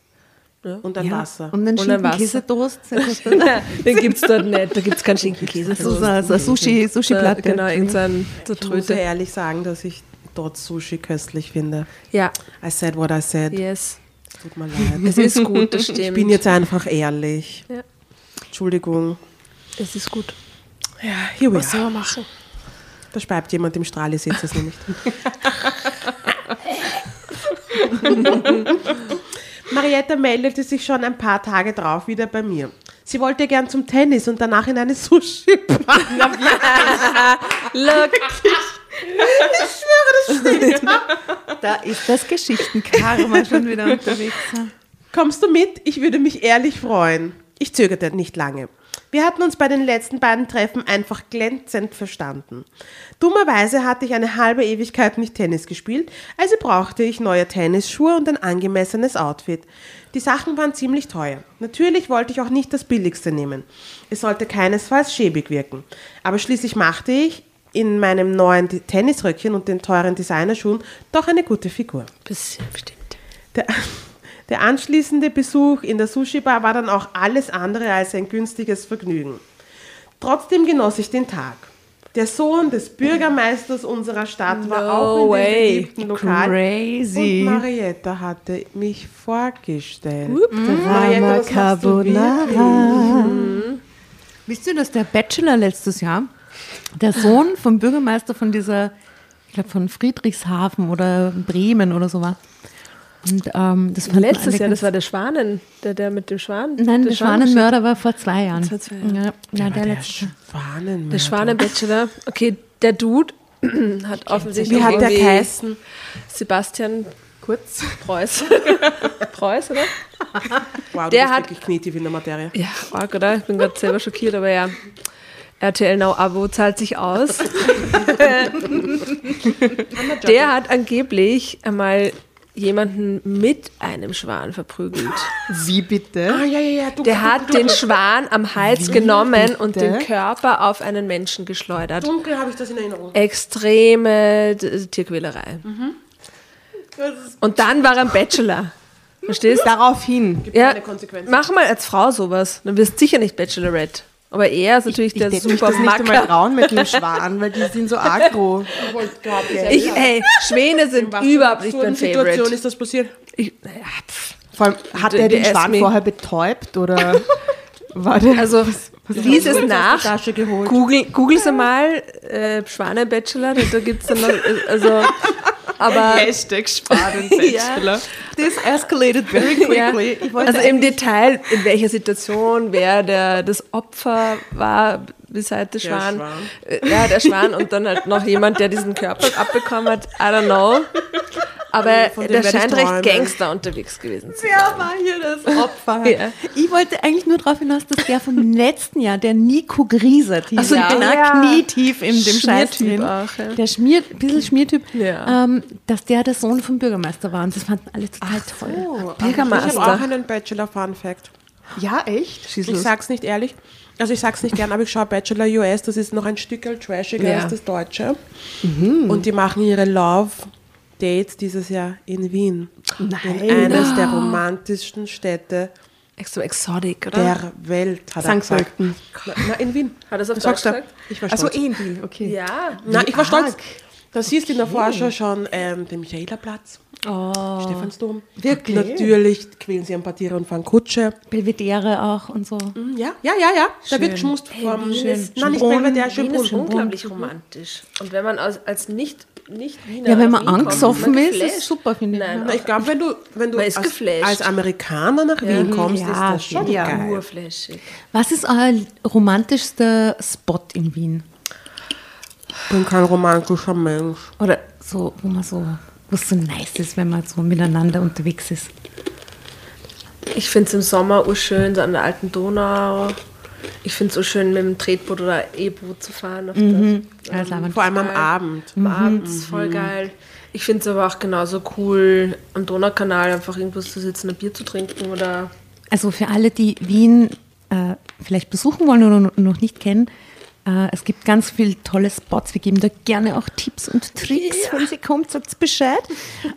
Und ein Wasser. Und einen. Schinken-Käsetoast. [laughs] Nein, den gibt es dort nicht, da gibt es keinen Schinkenkäse. So, so, so Sushi, Sushi-Platte. Genau, irgendein so Ich muss ja ehrlich sagen, dass ich dort Sushi köstlich finde. Ja, I said what I said. yes. Tut mir leid. Es ist gut, das stimmt. Ich bin jetzt einfach ehrlich. Ja. Entschuldigung. Es ist gut. Ja, here we Was soll man machen? Da speibt jemand im Strahl, ihr seht es nämlich. [laughs] Marietta meldete sich schon ein paar Tage drauf wieder bei mir. Sie wollte gern zum Tennis und danach in eine Sushi-Bar. [laughs] Look, Da ist das Geschichtenkarma schon wieder unterwegs. Kommst du mit? Ich würde mich ehrlich freuen. Ich zögerte nicht lange. Wir hatten uns bei den letzten beiden Treffen einfach glänzend verstanden. Dummerweise hatte ich eine halbe Ewigkeit nicht Tennis gespielt, also brauchte ich neue Tennisschuhe und ein angemessenes Outfit. Die Sachen waren ziemlich teuer. Natürlich wollte ich auch nicht das billigste nehmen. Es sollte keinesfalls schäbig wirken. Aber schließlich machte ich in meinem neuen Tennisröckchen und den teuren Designerschuhen doch eine gute Figur. bisschen bestimmt. Der, [laughs] der anschließende Besuch in der Sushi-Bar war dann auch alles andere als ein günstiges Vergnügen. Trotzdem genoss ich den Tag. Der Sohn des Bürgermeisters unserer Stadt war No auch in way. dem beliebten Lokal. Crazy. Und Marietta hatte mich vorgestellt. Drama Marietta, was du Carbonara. Wisst ihr, dass der Bachelor letztes Jahr, der Sohn vom Bürgermeister von dieser, ich glaube von Friedrichshafen oder Bremen oder so war. Und ähm, das fanden Letztes Jahr, das war der Schwanen, der, der mit dem Schwan. Nein, der Schwan- Schwanenmörder war vor zwei Jahren. Vor zwei Jahren. Ja, ja, der Der letzte. Schwanenmörder. Der Schwane-Bachelor. Okay, der Dude [clears throat] hat offensichtlich Wie hat der geheißen? Sebastian Kurz. Preuß. [laughs] Preuß, oder? Wow, du Der bist hat- wirklich knietief in der Materie. Ja, arg, oder? Ich bin gerade selber schockiert, aber ja. RTL Now Abo zahlt sich aus. [laughs] [laughs] der hat angeblich einmal jemanden mit einem Schwan verprügelt. Wie bitte? Ah, ja, ja, ja. Du, Der hat den Schwan am Hals genommen und bitte? den Körper auf einen Menschen geschleudert. Dunkel habe ich das in Erinnerung. Extreme Tierquälerei. Und dann war er ein Bachelor. Verstehst? Daraufhin. Ja, keine Konsequenzen. mach mal als Frau sowas. Dann wirst du sicher nicht Bachelorette. Aber er ist natürlich der ich mich super das nicht einmal trauen mit einem Schwan, weil die sind so [laughs] aggro. Ich, ey, Schwäne sind überhaupt nicht mein Situation Favorite. ist das passiert? Ich, pff. Vor allem, hat Der- er den Schwan vorher betäubt oder [laughs] war der? Also, lies es nach. Google, Google sie mal. Äh, Schwane-Bachelor, da, da gibt es dann noch. äh, Also, aber. [laughs] Hashtag Schwanenbachelor. [laughs] This escalated very [laughs] quickly. Also im Detail, in welcher Situation, wer der, das Opfer war, beseit der Schwan. Schwan. Äh, Ja, der Schwan und dann halt noch jemand, der diesen Körper abbekommen hat. I don't know. Aber der scheint recht. Gangster unterwegs gewesen zu sein. Wer war hier das [laughs] Opfer? Ja. Ich wollte eigentlich nur darauf hinaus, dass der vom letzten Jahr, der Nico Griesert, hieß, Ach so, ja. ja. knietief in dem Scheiß Schmiertyp drin. auch, ja. Der Schmier, ein bisschen Schmiertyp, Ja. ähm, dass der der Sohn vom Bürgermeister war und das fanden alle total toll. Oh, Ich habe Bürgermeister. auch einen Bachelor-Fun-Fact. Ja, echt? Schieß Ich los. sag's nicht ehrlich. Also ich sag's nicht gern, aber ich schaue Bachelor US, das ist noch ein Stückel trashiger Ja. als das Deutsche. Und die machen ihre Love-Dates dieses Jahr in Wien. Nein. In eines der romantischsten Städte Extra exotic, oder? der Welt, hat er St. gesagt. Na, na, in Wien. Hat er es auf Deutsch gesagt? Ich war stolz. eh in Wien, okay. Ja. Na, ich war stolz. Da siehst du in der Vorschau schon ähm, den Michaelerplatz, Stephansdom. Wirklich? Natürlich quälen sie ein paar Tiere und fahren Kutsche. Belvedere auch und so. Hm, Ja, ja, ja, ja. Da wird geschmust vom... Wien ist- Nein, nicht Schönbrunn. Belvedere, Wien ist Schönbrunn. unglaublich romantisch. Und wenn man als, als nicht, nicht Wiener Ja, wenn man Wien kommt, angesoffen man ist, ist es super, finde ich. Nein, ich glaube, wenn du, wenn du ist als, als Amerikaner nach Wien kommst, Ja, ist das schon ja. geil. urflashig. Was ist euer romantischster Spot in Wien? Ich bin kein romantischer Mensch. Oder so, wo man so, wo es so nice ist, wenn man so miteinander unterwegs ist. Ich finde es im Sommer urschön, so an der alten Donau. Ich finde es so schön, mit dem Tretboot oder E-Boot zu fahren. Auf der, Also, aber Vor allem am. Abend. am Abend ist voll geil. Ich finde es aber auch genauso cool, am Donaukanal einfach irgendwo zu sitzen, ein Bier zu trinken oder Also für alle, die Wien äh, vielleicht besuchen wollen oder noch- nicht kennen, es gibt ganz viele tolle Spots. Wir geben da gerne auch Tipps und Tricks. Wenn sie kommt, sagt Bescheid.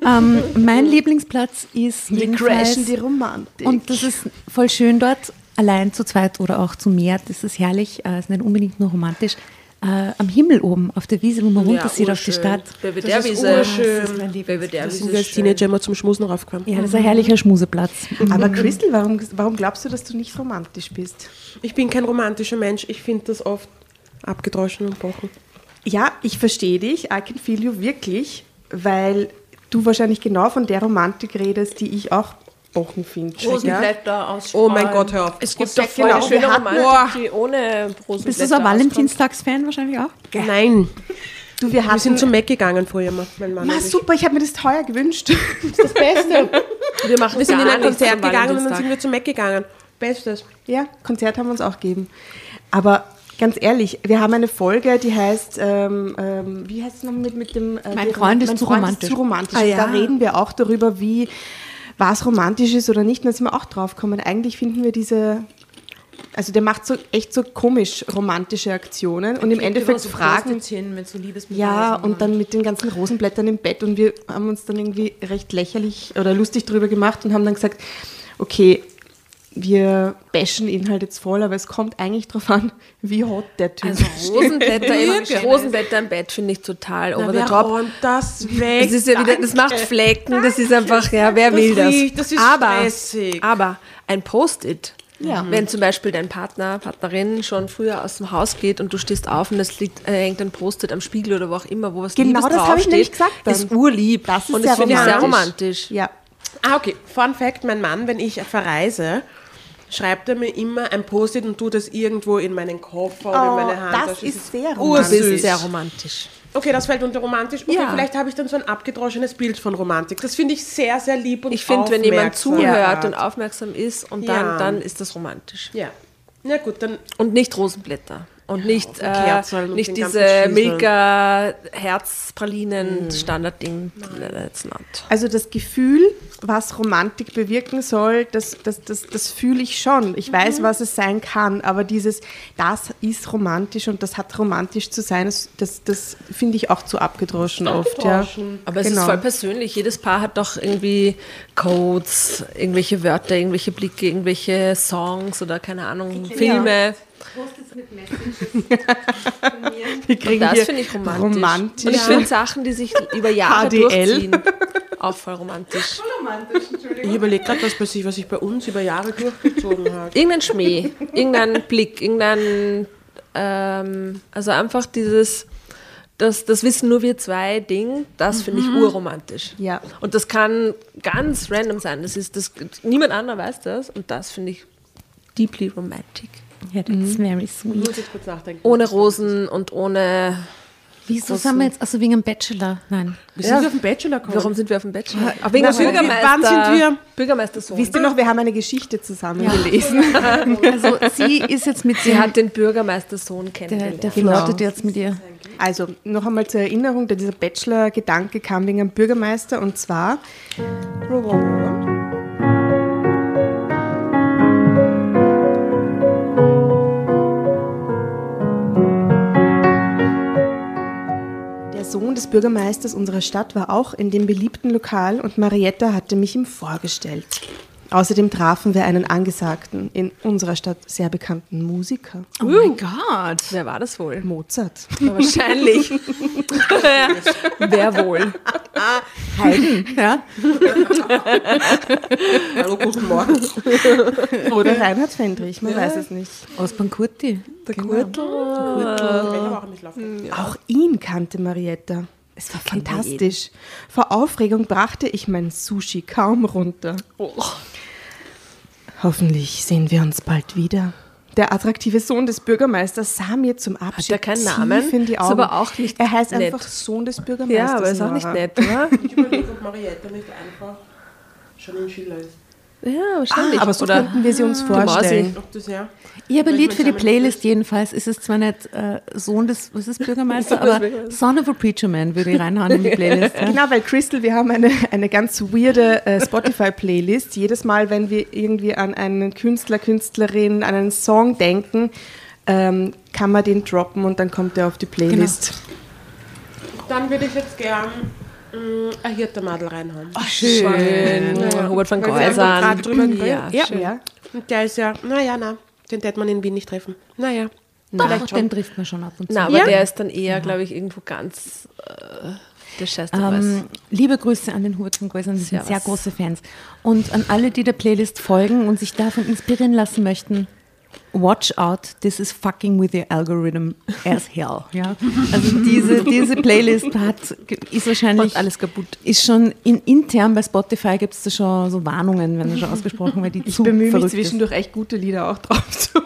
ähm, mein Lieblingsplatz ist Wir crashen die Romantik. und das ist voll schön dort, allein zu zweit oder auch zu mehr. Das ist herrlich, äh, ist nicht unbedingt nur romantisch. Äh, am Himmel oben, auf der Wiese, wo man runter sieht auf die. Stadt. Belvedere-Wiese. urschön. Das ist mein Lieblings- Belvedere-Wiese sind wir als. Teenager immer zum Schmusen raufgekommen. Ja, das ist ein herrlicher Schmuseplatz. [laughs] Aber Crystal, warum, warum glaubst du, dass du nicht romantisch bist? Ich bin kein romantischer Mensch. Ich finde das oft abgedroschen und bochen. Ja, ich verstehe dich, I can feel you wirklich, weil du wahrscheinlich genau von der Romantik redest, die ich auch bochen finde. Ja? Rosenblätter aus Oh mein Gott, hör auf. Es gibt doch voll genau. eine schöne Romantik, die ohne Rosenblätter Bist du so ein. Valentinstags-Fan wahrscheinlich auch? Nein. Du, wir Wir sind zum Mac gegangen früher mal, mein Mann Ma, super, ich habe mir das teuer gewünscht. Das ist das Beste. Wir machen Wir sind in ein Konzert gegangen und dann sind wir zum Mac gegangen. Bestes. Ja, Konzert haben wir uns auch gegeben. Aber ganz ehrlich, wir haben eine Folge, die heißt, ähm, ähm, wie heißt es noch mit, mit dem... Äh, Mein Freund ist zu romantisch. zu romantisch. Ah, ja. Da reden wir auch darüber, wie was romantisch ist oder nicht. Und da sind wir auch drauf gekommen. Eigentlich finden wir diese... Also der macht so echt so komisch romantische Aktionen und im Endeffekt fragen... mit so Ja, und dann mit den ganzen Rosenblättern im Bett und wir haben uns dann irgendwie recht lächerlich oder lustig drüber gemacht und haben dann gesagt, okay, wir bashen ihn halt jetzt voll, aber es kommt eigentlich drauf an, wie hot der Typ Also ist. Rosenblätter, im, [laughs] Rosenblätter im Bett finde ich total over the wer top. räumt das weg? Das ist ja wieder, das macht Flecken, das ist einfach, ja, wer Das will das? riecht, das ist aber, stressig. aber ein Post-it. Ja. Wenn zum Beispiel dein Partner, Partnerin schon früher aus dem Haus geht und du stehst auf und es liegt, äh, hängt ein Post-it am Spiegel oder wo auch immer, wo was Genau Liebes das habe ich draufsteht, nämlich gesagt dann. ist urlieb. Das ist und sehr das finde ich sehr romantisch. romantisch. Ja. Ah, okay. Fun Fact: Mein Mann, wenn ich verreise, schreibt er mir immer ein Post-it und tut das irgendwo in meinen Koffer oder in Oh, meine Hand. das ist sehr Das romantisch. ist sehr romantisch. Okay, das fällt unter romantisch. Okay, Ja. vielleicht habe ich dann so ein abgedroschenes Bild von Romantik. Das finde ich sehr, sehr lieb und Ich finde, wenn jemand zuhört und aufmerksam ist und dann, Ja. dann ist das romantisch. Ja. Na gut, dann Und nicht Rosenblätter. Und nicht, äh, Kerzen und nicht diese. Milka Herzpralinen Standardding. That's not. Also das Gefühl, was Romantik bewirken soll, das, das, das, das fühle ich schon. Ich weiß, was es sein kann, aber dieses, das ist romantisch und das hat romantisch zu sein, das, das, das finde ich auch zu abgedroschen oft. Ja. Aber es Genau. ist voll persönlich. Jedes Paar hat doch irgendwie Codes, irgendwelche Wörter, irgendwelche Blicke, irgendwelche Songs oder keine Ahnung, Filme. [laughs] Wir kriegen Das hier finde ich romantisch. romantisch. Und ich finde Sachen, die sich über Jahre HDL. durchziehen, auch voll romantisch. ich überlege gerade, was, bei sich- was sich bei uns über Jahre durchgezogen hat. Irgendein Schmäh, irgendein Blick, irgendein, ähm, also einfach dieses, das, das wissen nur wir zwei Ding, das finde ich urromantisch. Ja. Und das kann ganz random sein. Das ist das, niemand anderer weiß das und das finde ich deeply romantic. Ja, das ist very sweet. Muss ich kurz nachdenken. Ohne Rosen und ohne Wieso sind wir jetzt, also wegen dem Bachelor? Nein. Wir sind auf den Bachelor gekommen. Warum sind wir auf dem Bachelor? Auch wegen Na, dem Bürgermeister. wann sind wir- Bürgermeistersohn. Wisst ihr noch, wir haben eine Geschichte zusammen gelesen. [laughs] Also sie ist jetzt mit Sie dem, hat den Bürgermeistersohn der, kennengelernt. der Genau. flirtet jetzt mit ihr. Also noch einmal zur Erinnerung, dieser Bachelor-Gedanke kam wegen einem Bürgermeister und zwar. Sohn des Bürgermeisters unserer Stadt war auch in dem beliebten Lokal und Marietta hatte mich ihm vorgestellt. Außerdem trafen wir einen angesagten, in unserer Stadt sehr bekannten Musiker, Oh mein Gott. Wer war das wohl? Mozart. Wahrscheinlich. [laughs] Wer wohl? Ja? Hallo, guten Morgen. Oder Reinhard Fendrich, man weiß es nicht. Aus Bankurti. Der. Ich habe auch. Auch ihn kannte Marietta. Es war fantastisch. Vor Aufregung brachte ich mein Sushi kaum runter. Hoffentlich sehen wir uns bald wieder. Der attraktive Sohn des Bürgermeisters sah mir zum Abschied er keinen Namen? tief in die Ist Augen. aber auch nicht Er heißt nett. einfach Sohn des Bürgermeisters. Ja, aber ist auch nicht Nora. nett, oder? Ich überlege, ob Marietta nicht einfach schon ein Schiller ist. Ja, wahrscheinlich. Ah, aber so oder könnten wir sie uns Mausi. vorstellen. Das ja. Ich habe ein Lied für die Playlist jedenfalls. Ist es zwar nicht äh, Sohn des, was ist Bürgermeister, [laughs] aber Bürgermeisters. Son of a Preacher Man würde ich reinhauen in die Playlist. [laughs] Ja. Genau, weil Crystal, wir haben eine, eine ganz weirde äh, Spotify-Playlist. Jedes Mal, wenn wir irgendwie an einen Künstler, Künstlerin, an einen Song denken, ähm, kann man den droppen und dann kommt er auf die Playlist. Dann würde ich jetzt gern ein Hirtermadel reinhauen. Schön. Ja, Hubert von Weil wir einfach Geusern. drüber. Ja, Ja, schön. ja. Und der ist ja, naja, na, den hätte man in Wien nicht treffen. Naja, Doch, vielleicht schon. den trifft man schon ab und zu. Na, aber Ja. der ist dann eher, glaube ich, irgendwo ganz. Äh, der scheiß Ähm, liebe Grüße an den Hubert von Geusern, wir sind sehr große Fans. Und an alle, die der Playlist folgen und sich davon inspirieren lassen möchten, watch out, this is fucking with your algorithm as hell. Ja? Also diese, diese Playlist hat, ist wahrscheinlich Macht alles kaputt. Ist schon in, intern bei Spotify gibt es da schon so Warnungen, werden da schon ausgesprochen, weil die Ich zu bemühe mich zwischendurch echt gute Lieder auch drauf zu. Hab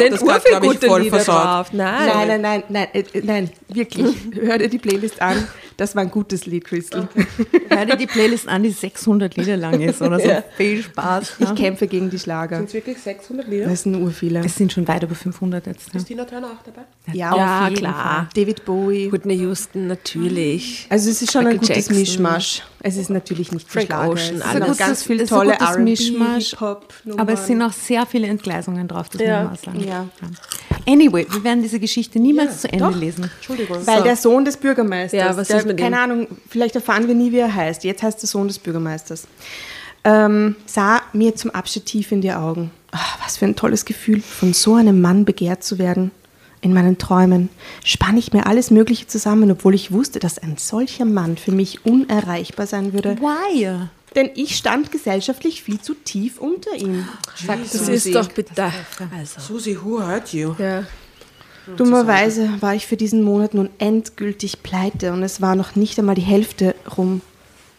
sind das urviel glaub ich, gute voll Lieder versaut. drauf. Nein. Nein, nein, nein, nein, äh, äh, nein, wirklich. Hör dir die Playlist an. Das war ein gutes Lied, Crystal. ist. Hör dir die Playlist an, die 600 Lieder lang ist oder so. Viel Spaß. Ich Ja. kämpfe gegen die Schlager. Sind es wirklich 600 Lieder? Das sind urviele. Es sind schon weit über 500 jetzt. Ne? Ist Tina Turner auch dabei? Ja, Ja, auf jeden klar. Fall. David Bowie. Whitney Houston, natürlich. Also es ist schon ein Michael gutes Jackson. Mischmasch. Es ist natürlich nicht Frank Schlager. Ocean, es alles. auch Gutes- ganz viele ist ein tolle gutes R&B, Mischmasch, Hip-Hop. Aber es sind auch sehr viele Entgleisungen drauf, das Ja. muss man auch sagen. Ja. Anyway, wir werden diese Geschichte niemals zu Ende lesen. Entschuldigung. Weil So. der Sohn des Bürgermeisters, Ja, was der, ist mit ihm? keine Ahnung, vielleicht erfahren wir nie, wie er heißt. Jetzt heißt der Sohn des Bürgermeisters. Ähm, sah mir zum Abschied tief in die Augen. Ach, was für ein tolles Gefühl, von so einem Mann begehrt zu werden. In meinen Träumen spann ich mir alles Mögliche zusammen, obwohl ich wusste, dass ein solcher Mann für mich unerreichbar sein würde. Why? Denn ich stand gesellschaftlich viel zu tief unter ihm. Das Susi. ist doch bitte. Also. Susi, who hurt you? Ja. Dummerweise war ich für diesen Monat nun endgültig pleite und es war noch nicht einmal die Hälfte rum.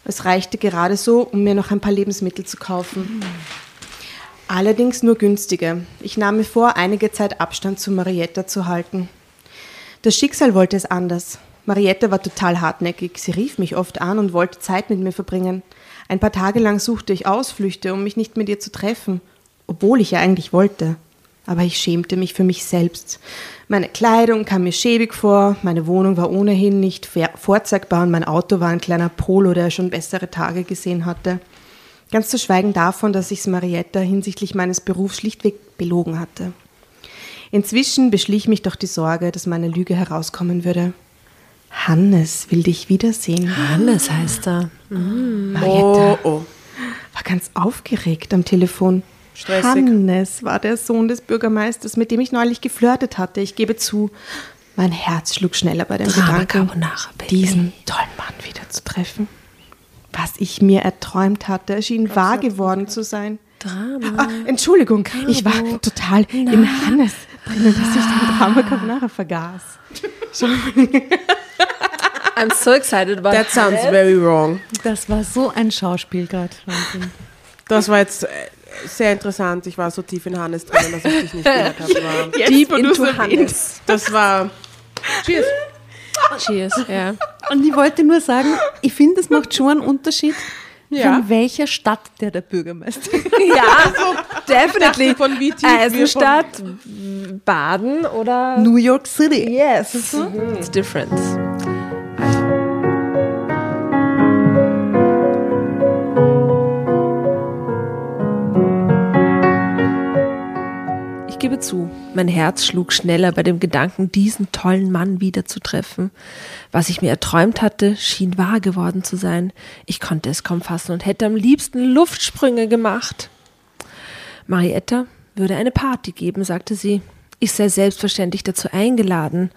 Es reichte gerade so, um mir noch ein paar Lebensmittel zu kaufen. Allerdings nur günstige. Ich nahm mir vor, einige Zeit Abstand zu Marietta zu halten. Das Schicksal wollte es anders. Marietta war total hartnäckig. Sie rief mich oft an und wollte Zeit mit mir verbringen. Ein paar Tage lang suchte ich Ausflüchte, um mich nicht mit ihr zu treffen, obwohl ich ja eigentlich wollte. Aber ich schämte mich für mich selbst. Meine Kleidung kam mir schäbig vor, meine Wohnung war ohnehin nicht vorzeigbar und mein Auto war ein kleiner Polo, der schon bessere Tage gesehen hatte. Ganz zu schweigen davon, dass ich es Marietta hinsichtlich meines Berufs schlichtweg belogen hatte. Inzwischen beschlich mich doch die Sorge, dass meine Lüge herauskommen würde. Hannes will dich wiedersehen. Hannes heißt er. Marietta Oh, oh. war ganz aufgeregt am Telefon. Stressig. Hannes war der Sohn des Bürgermeisters, mit dem ich neulich geflirtet hatte. Ich gebe zu, mein Herz schlug schneller bei dem Drama Gedanken, Carbonara, diesen tollen Mann wiederzutreffen. Was ich mir erträumt hatte, erschien wahr geworden zu sein. Drama. Ah, Entschuldigung, ich war total in Hannes drinnen, dass ich den Drama Carbonara vergaß. I'm so excited about That sounds Hannes. very wrong. Das war so ein Schauspiel gerade. Das war jetzt äh, sehr interessant. Ich war so tief in Hannes drin, dass ich dich nicht gehört habe. [laughs] Deep into so Hannes. das war. Cheers. Cheers, ja. Und ich wollte nur sagen, ich finde, es macht schon einen Unterschied, Ja. von welcher Stadt der der Bürgermeister ist. [laughs] Ja, definitely. von wie tief wir Eisenstadt, Baden oder... New York City. Yes, it's different. Ich gebe zu, mein Herz schlug schneller bei dem Gedanken, diesen tollen Mann wiederzutreffen. Was ich mir erträumt hatte, schien wahr geworden zu sein. Ich konnte es kaum fassen und hätte am liebsten Luftsprünge gemacht. Marietta würde eine Party geben, sagte sie. Ich sei selbstverständlich dazu eingeladen.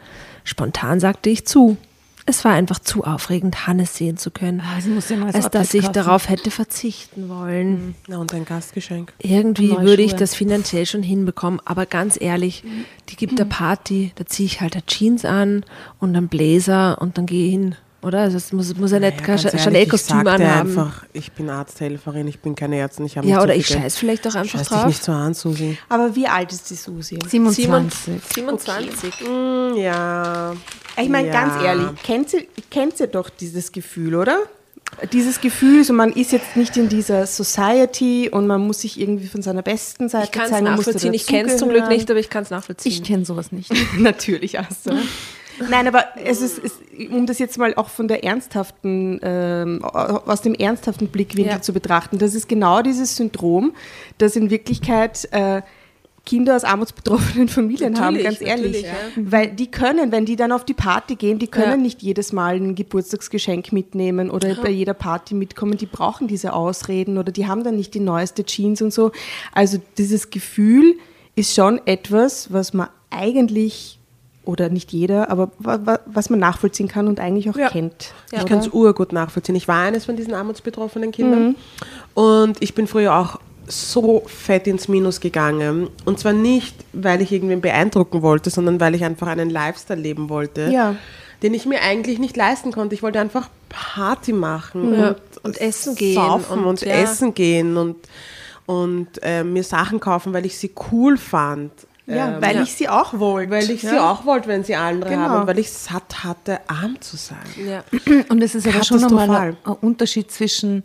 Spontan sagte ich zu. Es war einfach zu aufregend, Hannes sehen zu können, neues als dass ich kaufen. darauf hätte verzichten wollen. Na, und ein Gastgeschenk. Irgendwie würde ich das finanziell schon hinbekommen, aber ganz ehrlich, die gibt der Party, da ziehe ich halt eine Jeans an und einen Blazer und dann gehe ich hin, oder? Also es muss, muss ja nicht Naja, Chanel-Kostüm anhaben. einfach, ich bin Arzthelferin, ich bin keine Ärztin, ich habe Ja, nicht oder so ich viel Geld. scheiß vielleicht auch einfach Scheiß dich drauf. nicht so an, Susi. Aber wie alt ist die Susi? 27. 27. Hm, ja. Ich meine, ja. ganz ehrlich, kennt sie, kennt sie doch dieses Gefühl, oder? Dieses Gefühl, so man ist jetzt nicht in dieser Society und man muss sich irgendwie von seiner besten Seite Ich kann es zeigen. man muss da nachvollziehen. Ich kenne es zum Glück nicht, aber ich kann es nachvollziehen. Ich kenne sowas nicht. [laughs] Natürlich hast du. [laughs] Nein, aber es ist, es, um das jetzt mal auch von der ernsthaften, ähm, aus dem ernsthaften Blickwinkel Ja. zu betrachten, das ist genau dieses Syndrom, das in Wirklichkeit äh, Kinder aus armutsbetroffenen Familien haben, Natürlich, ganz ehrlich. ja. Weil die können, wenn die dann auf die Party gehen, die können Ja. nicht jedes Mal ein Geburtstagsgeschenk mitnehmen oder bei jeder Party mitkommen. Die brauchen diese Ausreden oder die haben dann nicht die neueste Jeans und so. Also dieses Gefühl ist schon etwas, was man eigentlich oder nicht jeder, aber wa- wa- was man nachvollziehen kann und eigentlich auch Ja. kennt. Ich oder? kann es urgut nachvollziehen. Ich war eines von diesen armutsbetroffenen Kindern. Mhm. Und ich bin früher auch so fett ins Minus gegangen. Und zwar nicht, weil ich irgendwen beeindrucken wollte, sondern weil ich einfach einen Lifestyle leben wollte, Ja. den ich mir eigentlich nicht leisten konnte. Ich wollte einfach Party machen Ja. und, Und essen gehen saufen und, und, ja. essen gehen und, und äh, mir Sachen kaufen, weil ich sie cool fand. Ja, Ähm, weil ja. ich sie auch wollte. weil ich sie ja. auch wollte, wenn sie andere Genau. haben, und weil ich satt hatte, arm zu sein. Ja. Und es ist aber schon nochmal ein, Unterschied zwischen,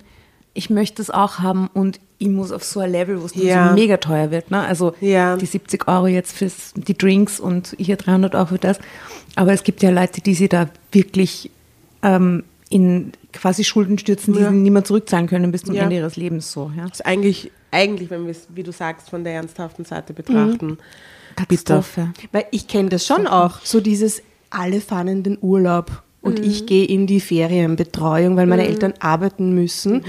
ich möchte es auch haben und ich muss auf so ein Level, wo es Ja. so mega teuer wird. Ne? Also Ja. die 70 Euro jetzt für die Drinks und hier 300 Euro für das. Aber es gibt ja Leute, die sich da wirklich ähm, in quasi Schulden stürzen, die Ja. sie nicht mehr zurückzahlen können bis zum Ja. Ende ihres Lebens. So, ja. Das ist eigentlich, eigentlich, wenn wir es, wie du sagst, von der ernsthaften Seite betrachten, Katastrophe. Weil ich kenne das schon auch, so dieses alle fahren in den Urlaub und ich gehe in die Ferienbetreuung, weil meine Eltern arbeiten müssen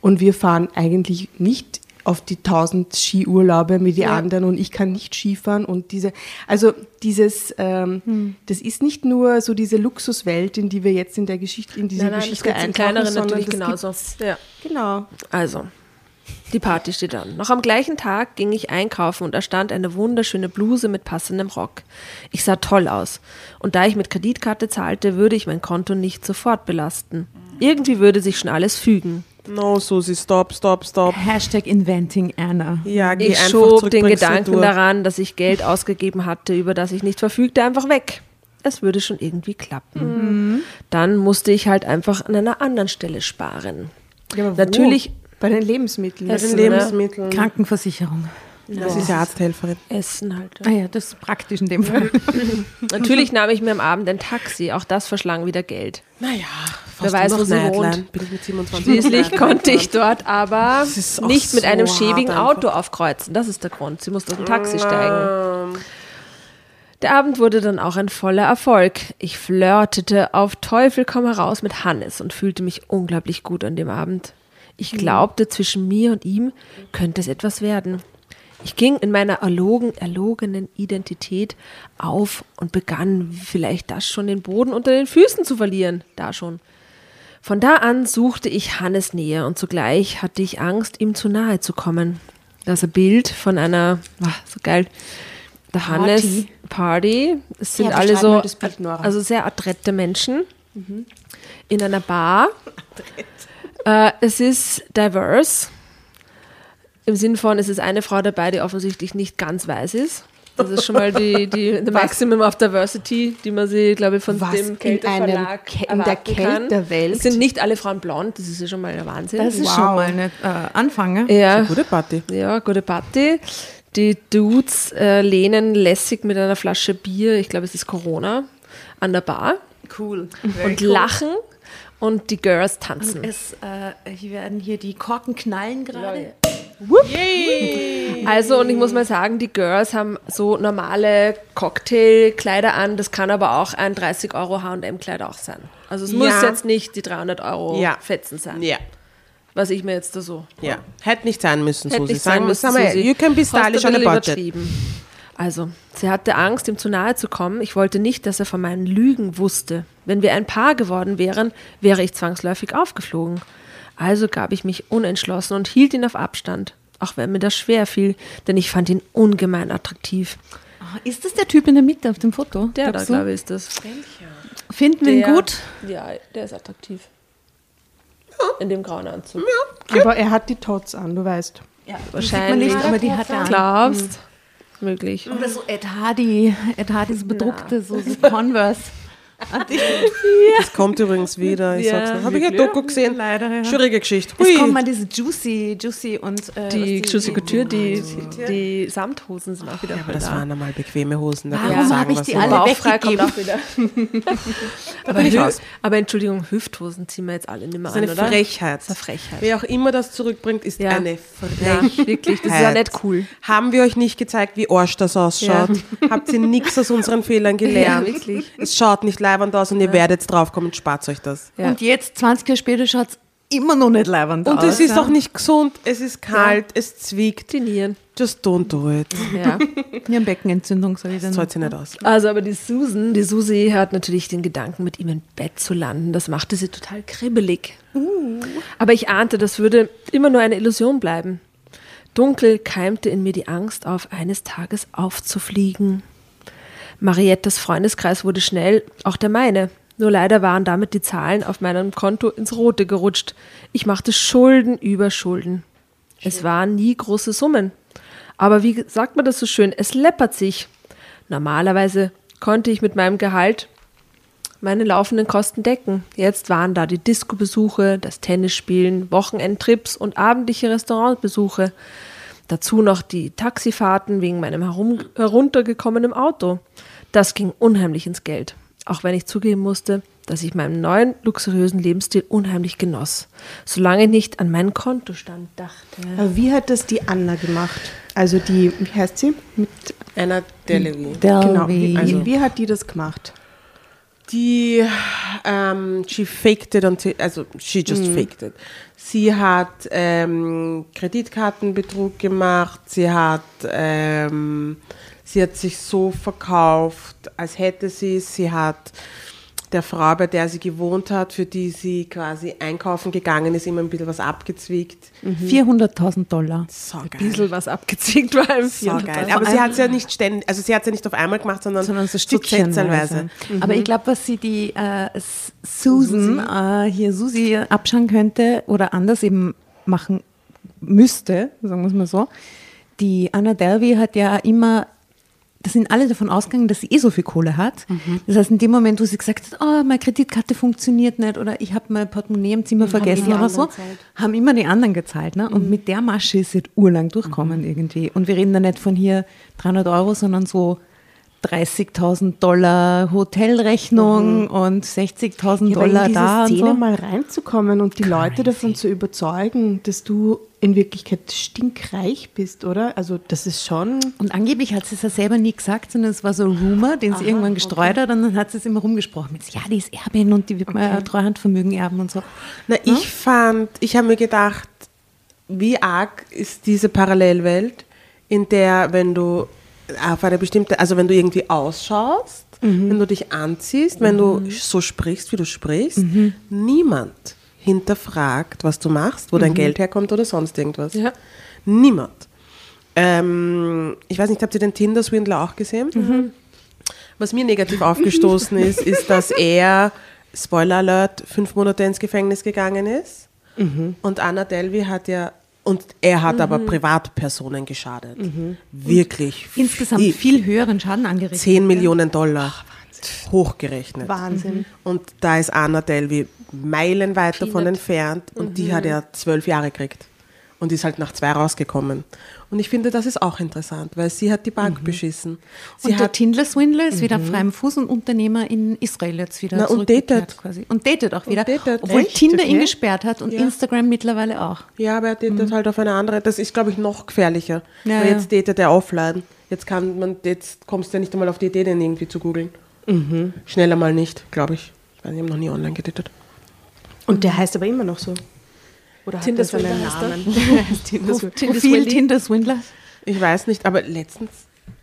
und wir fahren eigentlich nicht auf die tausend Skiurlaube wie die Ja. anderen und ich kann nicht Skifahren und diese, also dieses, ähm, das ist nicht nur so diese Luxuswelt, in die wir jetzt in der Geschichte, in diese Nein, nein, Geschichte eintauchen, sondern natürlich genauso. Ja. Genau. Also, die Party steht an. Noch am gleichen Tag ging ich einkaufen und da stand eine wunderschöne Bluse mit passendem Rock. Ich sah toll aus. Und da ich mit Kreditkarte zahlte, würde ich mein Konto nicht sofort belasten. Irgendwie würde sich schon alles fügen. no, Susi, stop, stop, stop. Hashtag Inventing Anna. Ja, geh Ich einfach schob zurück, den Gedanken daran, dass ich Geld ausgegeben hatte, über das ich nicht verfügte, einfach weg. Es würde schon irgendwie klappen. Dann musste ich halt einfach an einer anderen Stelle sparen. Ja, aber wo? Natürlich Bei den Lebensmitteln. Bei den? Lebensmitteln. Krankenversicherung. Das ist ja Arzthelferin. Essen halt. Ah ja, das ist praktisch in dem [laughs] Fall. Natürlich nahm ich mir am Abend ein Taxi. Auch das verschlang wieder Geld. Naja, Wer weiß, wo sie wohnt. Bin ich mit 27 Schließlich konnte ich dort aber nicht mit so einem schäbigen einfach. Auto aufkreuzen. Das ist der Grund. Sie musste aus dem Taxi steigen. Der Abend wurde dann auch ein voller Erfolg. Ich flirtete auf Teufel komm heraus mit Hannes und fühlte mich unglaublich gut an dem Abend. Ich glaubte, zwischen mir und ihm könnte es etwas werden. Ich ging in meiner erlogen, erlogenen Identität auf und begann vielleicht das schon den Boden unter den Füßen zu verlieren. Da schon. Von da an suchte ich Hannes näher und zugleich hatte ich Angst, ihm zu nahe zu kommen. Das ist ein Bild von einer, ah, so geil, der Hannes Party. Es sind Ja, alle so, Bild, also sehr adrette Menschen in einer Bar. [laughs] Äh, es ist diverse. Im Sinn von, es ist eine Frau dabei, die offensichtlich nicht ganz weiß ist. Das ist schon mal die, die [laughs] the Maximum of Diversity, die man sich, glaube ich, von Was dem in Kälteverlag Kä- in der. Kältewelt? Es sind nicht alle Frauen blond, das ist ja schon mal der Wahnsinn. Das ist Wow. schon mal ein äh, Anfang. ja? ja, Gute Party. ja, gute Party. Die Dudes äh, lehnen lässig mit einer Flasche Bier, ich glaube, es ist Corona, an der Bar Cool. und lachen und die Girls tanzen. Es äh, hier werden hier die Korken knallen gerade. Also, und ich muss mal sagen, die Girls haben so normale Cocktailkleider an. Das kann aber auch ein 30 Euro H&M-Kleid auch sein. Also es muss Ja. jetzt nicht die 300 Euro Ja. Fetzen sein, Ja. was ich mir jetzt da so... Ja. Hätte nicht sein müssen, Hätte Susi. nicht sein müssen, Susi. You can be stylish on a budget. Also, sie hatte Angst, ihm zu nahe zu kommen. Ich wollte nicht, dass er von meinen Lügen wusste. Wenn wir ein Paar geworden wären, wäre ich zwangsläufig aufgeflogen. Also gab ich mich unentschlossen und hielt ihn auf Abstand. Auch wenn mir das schwer fiel, denn ich fand ihn ungemein attraktiv. Ah, Ist das der Typ in der Mitte auf dem Foto? Der da, glaube ich, ist das. Finden wir ihn gut? Ja, der ist attraktiv. In dem grauen Anzug. Aber er hat die Tots an, du weißt. Ja, Wahrscheinlich. Nicht, aber die hat er an. Glaubst? Möglich. Oder so Ed Hardy, Ed Hardys bedruckte, so, so Converse. [laughs] Das kommt übrigens wieder. Ich Ja, sag's. Habe ich wirklich? Doku gesehen? Leider, ja. Schwierige Geschichte. Es Hui. kommt mal diese Juicy, Juicy und äh, Die was Juicy Couture, die, die Samthosen sind auch wieder Aber das da. waren einmal bequeme Hosen. Da Warum man hab sagen, ich die alle kommt weggegeben. auch wieder. [laughs] aber, Hü- aber Entschuldigung, Hüfthosen ziehen wir jetzt alle nicht mehr Das ist eine an, oder? Frechheit. Das ist eine Frechheit. Wer auch immer das zurückbringt, ist Ja. eine Ja, Frechheit. wirklich, das ist ja nicht cool. Haben wir euch nicht gezeigt, wie Arsch das ausschaut? Habt ihr nichts aus unseren Fehlern gelernt? Ja, wirklich. Es schaut nicht leibend aus und ihr werdet draufkommen, spart euch das. Ja. Und jetzt, 20 Jahre später, schaut es immer noch nicht leibend Und aus. es ist ja. auch nicht gesund, es ist kalt, es zwickt. Die Nieren. Just don't do it. Ja. [laughs] Nierenbeckenentzündung, sag ich dann. Das zahlt sich nicht aus. Also, aber die Susan, die Susi hat natürlich den Gedanken, mit ihm im Bett zu landen. Das machte sie total kribbelig. Aber ich ahnte, das würde immer nur eine Illusion bleiben. Dunkel keimte in mir die Angst auf, eines Tages aufzufliegen. Mariettas Freundeskreis wurde schnell auch der meine. Nur leider waren damit die Zahlen auf meinem Konto ins Rote gerutscht. Ich machte Schulden über Schulden. Es waren nie große Summen. Aber wie sagt man das so schön? Es läppert sich. Normalerweise konnte ich mit meinem Gehalt meine laufenden Kosten decken. Jetzt waren da die Disco-Besuche, das Tennisspielen, Wochenendtrips und abendliche Restaurantbesuche. Dazu noch die Taxifahrten wegen meinem herum, heruntergekommenen Auto. Das ging unheimlich ins Geld. Auch wenn ich zugeben musste, dass ich meinen neuen luxuriösen Lebensstil unheimlich genoss. Solange ich nicht an meinen Kontostand dachte. Aber wie hat das die Anna gemacht? Also die, wie heißt sie? Mit, Einer Delevi. genau, Delvey. wie, Also- wie hat die das gemacht? Die, ähm, she faked it until, also she just faked it. Sie hat ähm, Kreditkartenbetrug gemacht, sie hat, ähm, sie hat sich so verkauft, als hätte sie es, sie hat der Frau, bei der sie gewohnt hat, für die sie quasi einkaufen gegangen ist, immer ein bisschen was abgezwickt. 400.000 Dollar. So Ein geil. bisschen was abgezickt war im So geil. Aber sie hat es ja nicht ständig, also sie hat es ja nicht auf einmal gemacht, sondern, sondern so stückchenweise. zettelweise. Aber ich glaube, was sie die äh, Susan, Äh, hier Susi abschauen könnte oder anders eben machen müsste, sagen wir es mal so, die Anna Delvey hat ja immer, da sind alle davon ausgegangen, dass sie eh so viel Kohle hat. Das heißt, in dem Moment, wo sie gesagt hat, oh, meine Kreditkarte funktioniert nicht oder ich habe mein Portemonnaie im Zimmer vergessen oder so, gezahlt. haben immer die anderen gezahlt. Ne? Und mit der Masche ist sie urlang durchkommen irgendwie. Und wir reden da nicht von hier 300 Euro, sondern so 30.000 Dollar Hotelrechnung und 60.000 Ja, Dollar in diese da und Szene so. mal reinzukommen und die Leute davon zu überzeugen, dass du in Wirklichkeit stinkreich bist, oder? Also das ist schon... Und angeblich hat sie es ja selber nie gesagt, sondern es war so ein Rumor, den sie irgendwann gestreut hat und dann hat sie es immer rumgesprochen mit, ja, die ist Erbin und die wird mal ein Treuhandvermögen erben und so. Na, ich fand, ich habe mir gedacht, wie arg ist diese Parallelwelt, in der, wenn du auf eine bestimmte, also wenn du irgendwie ausschaust, wenn du dich anziehst, wenn du so sprichst, wie du sprichst, niemand hinterfragt, was du machst, wo dein Geld herkommt oder sonst irgendwas. Ja. Niemand. Ähm, ich weiß nicht, habt ihr den Tinder-Swindler auch gesehen? Was mir negativ aufgestoßen ist, [laughs] ist, dass er, Spoiler Alert, fünf Monate ins Gefängnis gegangen ist. Und Anna Delvey hat ja Und er hat aber Privatpersonen geschadet. Wirklich. Insgesamt viel. viel höheren Schaden angerichtet. 10 Millionen Dollar. Hochgerechnet. Wahnsinn. Und da ist Anna Delvey meilenweit davon entfernt und die hat er zwölf Jahre gekriegt. Und ist halt nach zwei rausgekommen. Und ich finde, das ist auch interessant, weil sie hat die Bank beschissen. Sie und der hat Tindler-Swindler ist wieder auf freiem Fuß und Unternehmer in Israel jetzt wieder Na, und datet. quasi. Und datet auch wieder. datet. Obwohl Echt? Tinder ihn Okay. gesperrt hat und Ja. Instagram mittlerweile auch. Ja, aber er datet halt auf eine andere. Das ist, glaube ich, noch gefährlicher. Ja, weil jetzt datet er offline. Jetzt kann man, jetzt kommst du ja nicht einmal auf die Idee, den irgendwie zu googeln. Schneller mal nicht, glaube ich. Ich weiß, ich habe noch nie online gedatet. Und der heißt aber immer noch so. Oder hat Tinder seinen Swindler heißt? Namen? [laughs] Tinder Swindler. Profil Tinder-Swindler. Ich weiß nicht, aber letztens,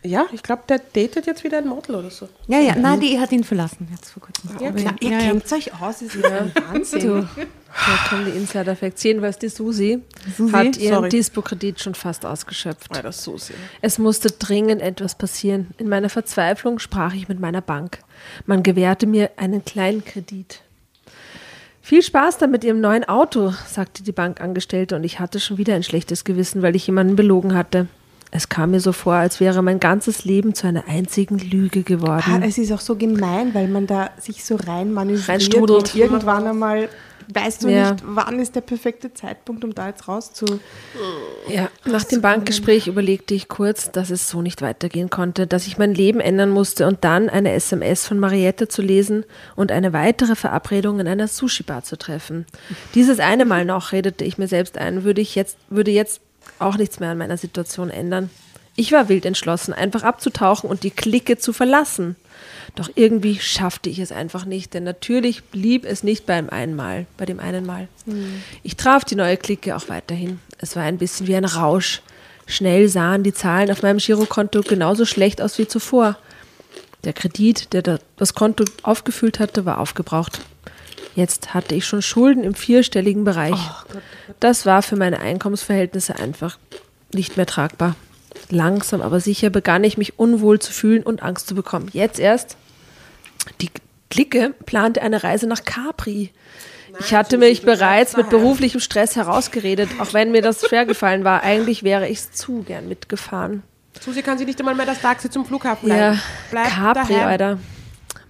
ja, ich glaube, der datet jetzt wieder ein Model oder so. Ja, ja, na, die hat ihn verlassen jetzt vor kurzem. Ja, klar. Ihr ja, ja. kennt euch aus, ist wieder ein [laughs] Wahnsinn. Du, da kommen die Insider-Facts. Jedenfalls die Susi, Susi? hat ihren Sorry. Dispo-Kredit schon fast ausgeschöpft. Ja, das so sehr. Es musste dringend etwas passieren. In meiner Verzweiflung sprach ich mit meiner Bank. Man gewährte mir einen kleinen Kredit. Viel Spaß dann mit Ihrem neuen Auto, sagte die Bankangestellte, und ich hatte schon wieder ein schlechtes Gewissen, weil ich jemanden belogen hatte. Es kam mir so vor, als wäre mein ganzes Leben zu einer einzigen Lüge Ah, geworden. es ist auch so gemein, weil man da sich so rein manövriert und irgendwann einmal weißt du Ja. nicht, wann ist der perfekte Zeitpunkt, um da jetzt rauszu... Ja, nach dem Bankgespräch überlegte ich kurz, dass es so nicht weitergehen konnte, dass ich mein Leben ändern musste und dann eine SMS von Mariette zu lesen und eine weitere Verabredung in einer Sushi-Bar zu treffen. Dieses eine Mal noch, redete ich mir selbst ein, würde ich jetzt, würde jetzt auch nichts mehr an meiner Situation ändern. Ich war wild entschlossen, einfach abzutauchen und die Clique zu verlassen. Doch irgendwie schaffte ich es einfach nicht, denn natürlich blieb es nicht beim einen Mal, bei dem einen Mal. Ich traf die neue Clique auch weiterhin. Es war ein bisschen wie ein Rausch. Schnell sahen die Zahlen auf meinem Girokonto genauso schlecht aus wie zuvor. Der Kredit, der da- das Konto aufgefüllt hatte, war aufgebraucht. Jetzt hatte ich schon Schulden im vierstelligen Bereich. Das war für meine Einkommensverhältnisse einfach nicht mehr tragbar. Langsam aber sicher begann ich mich unwohl zu fühlen und Angst zu bekommen. Jetzt erst. Die Clique plante eine Reise nach Capri. Ich hatte mich bereits mit beruflichem Stress herausgeredet, auch wenn mir das schwer gefallen war. Eigentlich wäre ich zu gern mitgefahren. Susi kann sich nicht einmal mehr das Taxi zum Flughafen Ja, leisten. Bleib Capri, daheim. Alter.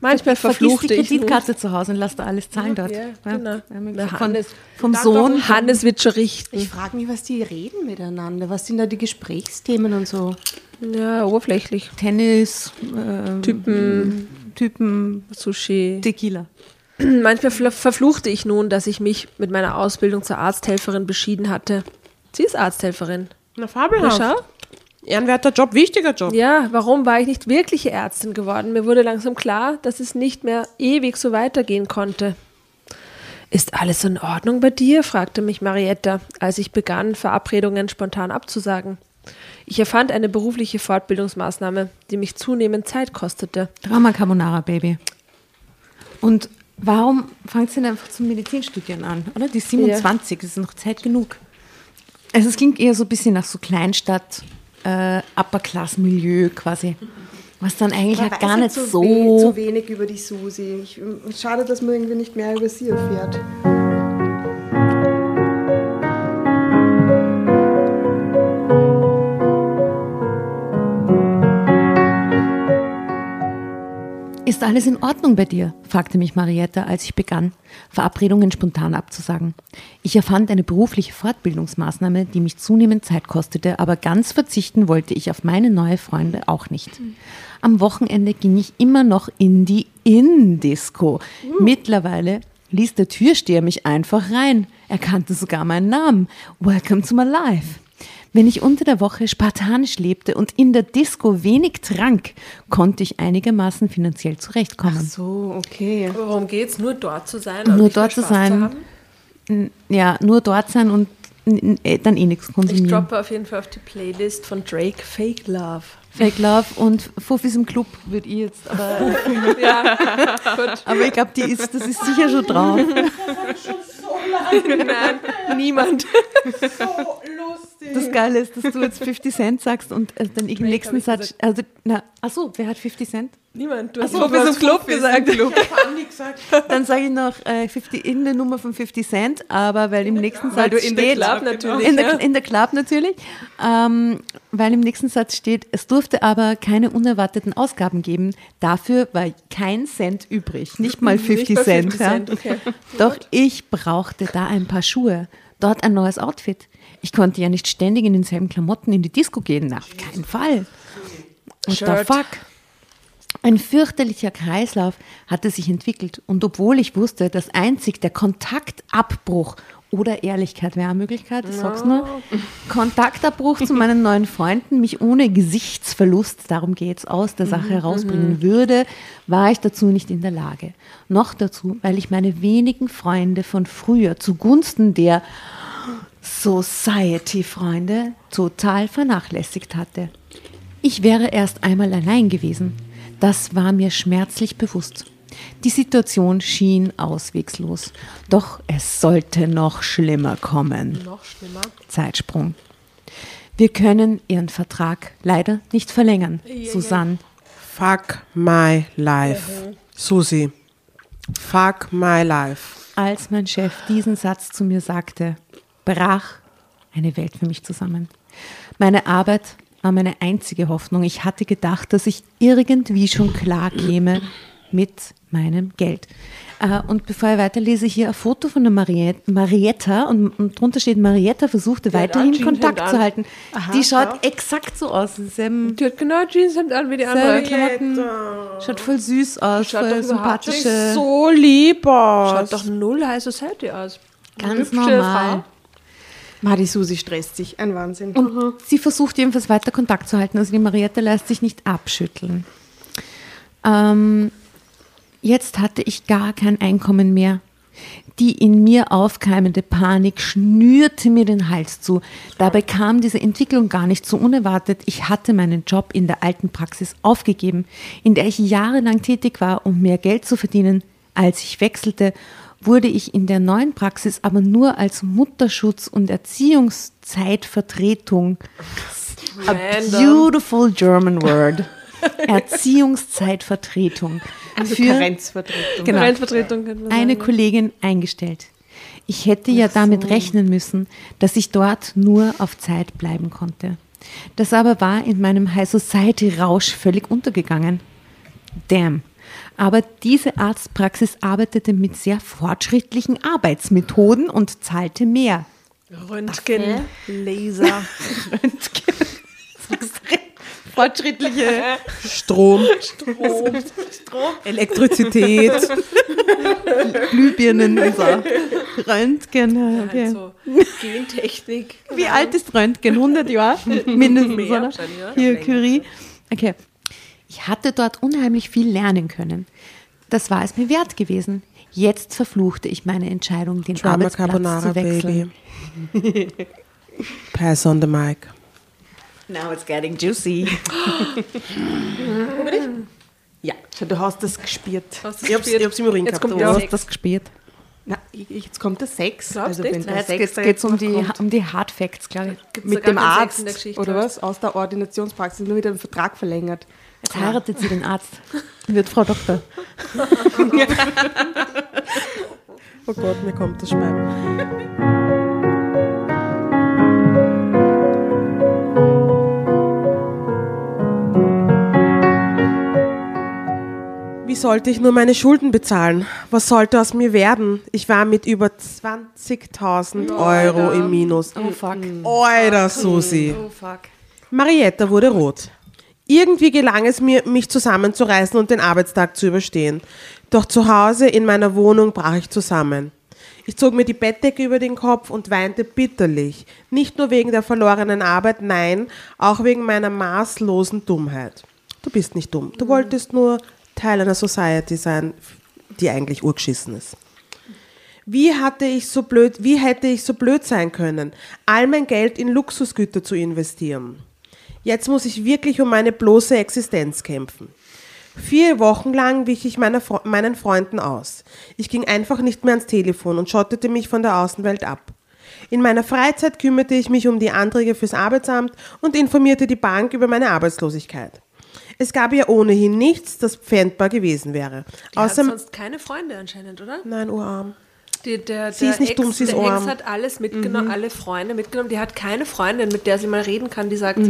Manchmal verfluchte die. Kreditkarte zu Hause und lass da alles zahlen dort. Ja, genau. Ja, Von, Hannes- vom Sohn. Hannes wird schon richten. Ich frage mich, was die reden miteinander. Was sind da die Gesprächsthemen und so? Ja, oberflächlich. Tennis, ähm, Typen, Typen, Sushi. Tequila. [clears throat] Manchmal fl- verfluchte ich nun, dass ich mich mit meiner Ausbildung zur Arzthelferin beschieden hatte. Sie ist Arzthelferin. Na, Na, fabelhaft. schau. Ehrenwerter Job, wichtiger Job. Ja, warum war ich nicht wirkliche Ärztin geworden? Mir wurde langsam klar, dass es nicht mehr ewig so weitergehen konnte. Ist alles in Ordnung bei dir? fragte mich Marietta, als ich begann, Verabredungen spontan abzusagen. Ich erfand eine berufliche Fortbildungsmaßnahme, die mich zunehmend Zeit kostete. Drama Carbonara, Baby. Und warum fangst du denn einfach zum Medizinstudieren an, oder? Die 27, das ist noch Zeit genug. Also es klingt eher so ein bisschen nach so Kleinstadt, äh, Upper-Class-Milieu quasi. Was dann eigentlich ja gar nicht so, so... we zu wenig über die Susi. Ich, schade, dass man irgendwie nicht mehr über sie erfährt. Ist alles in Ordnung bei dir? fragte mich Marietta, als ich begann, Verabredungen spontan abzusagen. Ich erfand eine berufliche Fortbildungsmaßnahme, die mich zunehmend Zeit kostete, aber ganz verzichten wollte ich auf meine neue Freunde auch nicht. Am Wochenende ging ich immer noch in die In-Disco. Mittlerweile ließ der Türsteher mich einfach rein. Er kannte sogar meinen Namen. Welcome to my life. Wenn ich unter der Woche spartanisch lebte und in der Disco wenig trank, konnte ich einigermaßen finanziell zurechtkommen. So, okay. Worum geht's? Nur dort zu sein? Nur dort zu sein, n- ja, nur dort sein und n- n- dann eh nichts Ich konsumieren. droppe auf jeden Fall auf die Playlist von Drake Fake Love. Fake Love und Fuffis im Club würde ich jetzt, aber, [laughs] aber ich glaube, die ist, das ist sicher schon drauf. [laughs] Nein, niemand. Das Geile ist, dass du jetzt 50 Cent sagst und äh, dann im Drake nächsten ich Satz, also, na, ach so, wer hat 50 Cent? Niemand. Du hast so, du im Club gesagt. Andi gesagt. [laughs] Dann sage ich noch äh, 50, in der Nummer von 50 Cent, aber weil im nächsten Satz Weil du in der steht, Club natürlich, in der, ja. in der Club natürlich, ähm, weil im nächsten Satz steht, es durfte aber keine unerwarteten Ausgaben geben. Dafür war kein Cent übrig, nicht mal 50 mal Cent. 50 ja. Cent, okay. [laughs] Doch ich brauchte da ein paar Schuhe, dort ein neues Outfit. Ich konnte ja nicht ständig in denselben Klamotten in die Disco gehen, na, auf keinen Fall. What the fuck? Ein fürchterlicher Kreislauf hatte sich entwickelt und obwohl ich wusste, dass einzig der Kontaktabbruch oder Ehrlichkeit wäre eine Möglichkeit, ich sag's nur, Kontaktabbruch zu meinen [laughs] neuen Freunden mich ohne Gesichtsverlust, darum geht's, aus der Sache herausbringen würde, war ich dazu nicht in der Lage. Noch dazu, weil ich meine wenigen Freunde von früher zugunsten der Society-Freunde total vernachlässigt hatte. Ich wäre erst einmal allein gewesen. Das war mir schmerzlich bewusst. Die Situation schien auswegslos. Doch es sollte noch schlimmer kommen. Noch schlimmer. Zeitsprung. Wir können Ihren Vertrag leider nicht verlängern, Susanne. Fuck my life. Susi. Fuck my life. Als mein Chef diesen Satz zu mir sagte, brach eine Welt für mich zusammen. Meine Arbeit war meine einzige Hoffnung. Ich hatte gedacht, dass ich irgendwie schon klar käme mit meinem Geld. Äh, Und bevor ich weiterlese, hier ein Foto von der Mariet- Marietta und, und drunter steht, Marietta versuchte hat weiterhin Kontakt an. zu halten. Die schaut schau. exakt so aus. Die hat genau Jeanshemd an wie die selbe andere. Klamotten. Schaut voll süß aus, schaut voll sympathische. So lieb aus. Schaut doch null High Society aus. Ganz Hübsche normal. Ma, die Susi stresst sich. Ein Wahnsinn. Und sie versucht jedenfalls weiter Kontakt zu halten. Also die Mariette lässt sich nicht abschütteln. Ähm, jetzt hatte ich gar kein Einkommen mehr. Die in mir aufkeimende Panik schnürte mir den Hals zu. Dabei kam diese Entwicklung gar nicht so unerwartet. Ich hatte meinen Job in der alten Praxis aufgegeben, in der ich jahrelang tätig war, um mehr Geld zu verdienen. Als ich wechselte, wurde ich in der neuen Praxis aber nur als Mutterschutz- und Erziehungszeitvertretung A beautiful German word. [laughs] Erziehungszeitvertretung. Also für Karenzvertretung. Genau. Vertretung könnte man eine. Kollegin eingestellt. Ich hätte ja damit rechnen müssen, dass ich dort nur auf Zeit bleiben konnte. Das aber war in meinem High Society Rausch völlig untergegangen. Damn. Aber diese Arztpraxis arbeitete mit sehr fortschrittlichen Arbeitsmethoden und zahlte mehr. Röntgen, Laser. [laughs] Fortschrittliche Strom. Strom. Elektrizität. Glühbirnen und so. Röntgen. Okay. Also Gentechnik. Wie alt ist Röntgen? 100 Jahre? Mindestens, Mehr. Hier. Curie. Okay. Ich hatte dort unheimlich viel lernen können. Das war es mir wert gewesen. Jetzt verfluchte ich meine Entscheidung, den Drama Arbeitsplatz Carbonara, zu wechseln. baby. Pass on the mic. Now it's getting juicy. Ja, schau, du hast das gespielt. Hast du Ich hab's, ich hab's im Urin Jetzt gehabt. kommt Du hast das gespielt. Na, jetzt kommt der Sex. Glaubst also wenn der Jetzt Sex geht's, da geht's um, die, kommt. um die Hard Facts, glaube ich. Gibt's mit dem Arzt oder? was? Aus der Ordinationspraxis nur wieder einen Vertrag verlängert. Jetzt heiratet sie den Arzt. Wird Frau Doktor. [laughs] Oh Gott, mir kommt das Speib. Wie sollte ich nur meine Schulden bezahlen? Was sollte aus mir werden? Ich war mit über 20.000 Euro im Minus. Oh fuck. Alter, Susi. Oh fuck. Marietta wurde rot. Irgendwie gelang es mir, mich zusammenzureißen und den Arbeitstag zu überstehen. Doch zu Hause in meiner Wohnung brach ich zusammen. Ich zog mir die Bettdecke über den Kopf und weinte bitterlich. Nicht nur wegen der verlorenen Arbeit, nein, auch wegen meiner maßlosen Dummheit. Du bist nicht dumm. Du wolltest nur Teil einer Society sein, die eigentlich urgeschissen ist. Wie hatte ich so blöd, wie hätte ich so blöd sein können, all mein Geld in Luxusgüter zu investieren? Jetzt muss ich wirklich um meine bloße Existenz kämpfen. Vier Wochen lang wich ich Fre- meinen Freunden aus. Ich ging einfach nicht mehr ans Telefon und schottete mich von der Außenwelt ab. In meiner Freizeit kümmerte ich mich um die Anträge fürs Arbeitsamt und informierte die Bank über meine Arbeitslosigkeit. Es gab ja ohnehin nichts, das pfändbar gewesen wäre. Die hat Außer, sonst keine Freunde anscheinend, oder? nein, urarm. Die, der, Sie der ist nicht Ex, dumm, sie ist der arm. Ex hat alles mitgenommen, alle Freunde mitgenommen. Die hat keine Freundin, mit der sie mal reden kann, die sagt,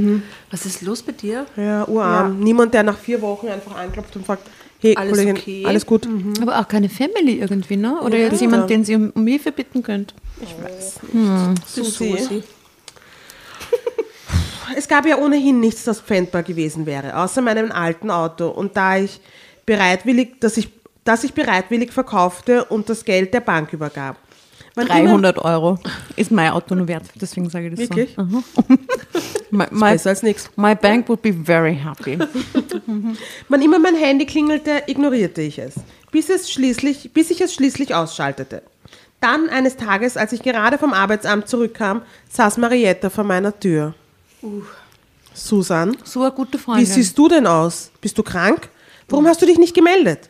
was ist los mit dir? Ja, urarm. Niemand, der nach vier Wochen einfach anklopft und fragt, hey, Alles Kollegin, okay? alles gut? Aber auch keine Family irgendwie, ne? Oder jetzt jemand, den sie um, um Hilfe bitten könnt. Susi. [laughs] Es gab ja ohnehin nichts, das pfändbar gewesen wäre, außer meinem alten Auto. Und da ich bereitwillig, dass ich, dass ich bereitwillig verkaufte und das Geld der Bank übergab. Wann immer- 300 Euro ist mein Auto nur wert, deswegen sage ich das Wirklich? so. Aha. [laughs] my, my, Besser als nichts. my bank would be very happy. [laughs] Wann immer mein Handy klingelte, ignorierte ich es, bis, es schließlich, bis ich es schließlich ausschaltete. Dann eines Tages, als ich gerade vom Arbeitsamt zurückkam, saß Marietta vor meiner Tür. Susan, So eine gute wie Freundin. siehst du denn aus? Bist du krank? Warum hast du dich nicht gemeldet?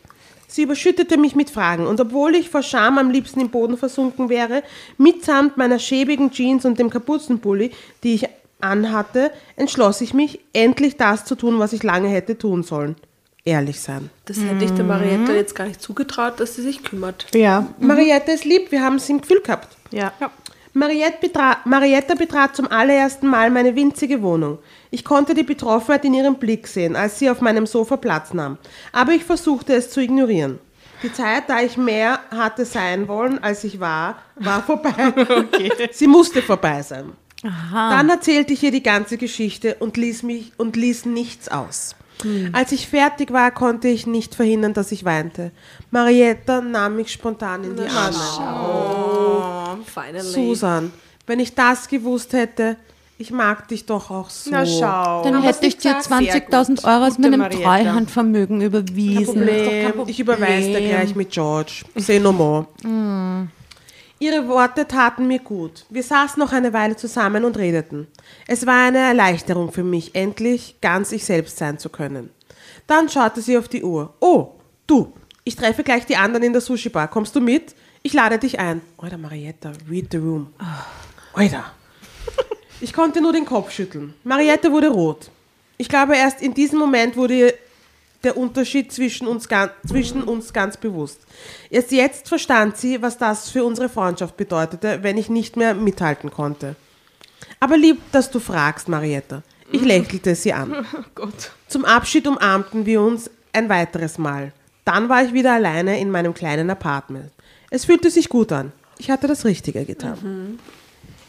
Sie überschüttete mich mit Fragen und obwohl ich vor Scham am liebsten im Boden versunken wäre, mitsamt meiner schäbigen Jeans und dem Kapuzenpulli, die ich anhatte, entschloss ich mich, endlich das zu tun, was ich lange hätte tun sollen. Ehrlich sein. Das hätte ich der Marietta jetzt gar nicht zugetraut, dass sie sich kümmert. Ja. Marietta ist lieb, wir haben es im Gefühl gehabt. Ja. Mariette betra Marietta betrat zum allerersten Mal meine winzige Wohnung. Ich konnte die Betroffenheit in ihrem Blick sehen, als sie auf meinem Sofa Platz nahm. Aber ich versuchte es zu ignorieren. Die Zeit, da ich mehr hatte sein wollen, als ich war, war [laughs] vorbei. Sie musste vorbei sein. Dann erzählte ich ihr die ganze Geschichte und ließ, mich, und ließ nichts aus. Als ich fertig war, konnte ich nicht verhindern, dass ich weinte. Marietta nahm mich spontan in die Arme. Finally. Susan, wenn ich das gewusst hätte, ich mag dich doch auch so. Na schau. Dann Aber hätte ich dir gesagt, sehr 20.000 gut. Euro aus meinem Marietta. Treuhandvermögen überwiesen. Problem. Ich überweise dir gleich mit George. Say no more. Ihre Worte taten mir gut. Wir saßen noch eine Weile zusammen und redeten. Es war eine Erleichterung für mich, endlich ganz ich selbst sein zu können. Dann schaute sie auf die Uhr. Oh, du, ich treffe gleich die anderen in der Sushi-Bar. Kommst du mit? Ich lade dich ein. Oida, Marietta, read the room. Oida. Ich konnte nur den Kopf schütteln. Marietta wurde rot. Ich glaube, erst in diesem Moment wurde ihr der Unterschied zwischen uns, zwischen uns ganz bewusst. Erst jetzt verstand sie, was das für unsere Freundschaft bedeutete, wenn ich nicht mehr mithalten konnte. Aber lieb, dass du fragst, Marietta. Ich lächelte sie an. [laughs] Zum Abschied umarmten wir uns ein weiteres Mal. Dann war ich wieder alleine in meinem kleinen Apartment. Es fühlte sich gut an. Ich hatte das Richtige getan.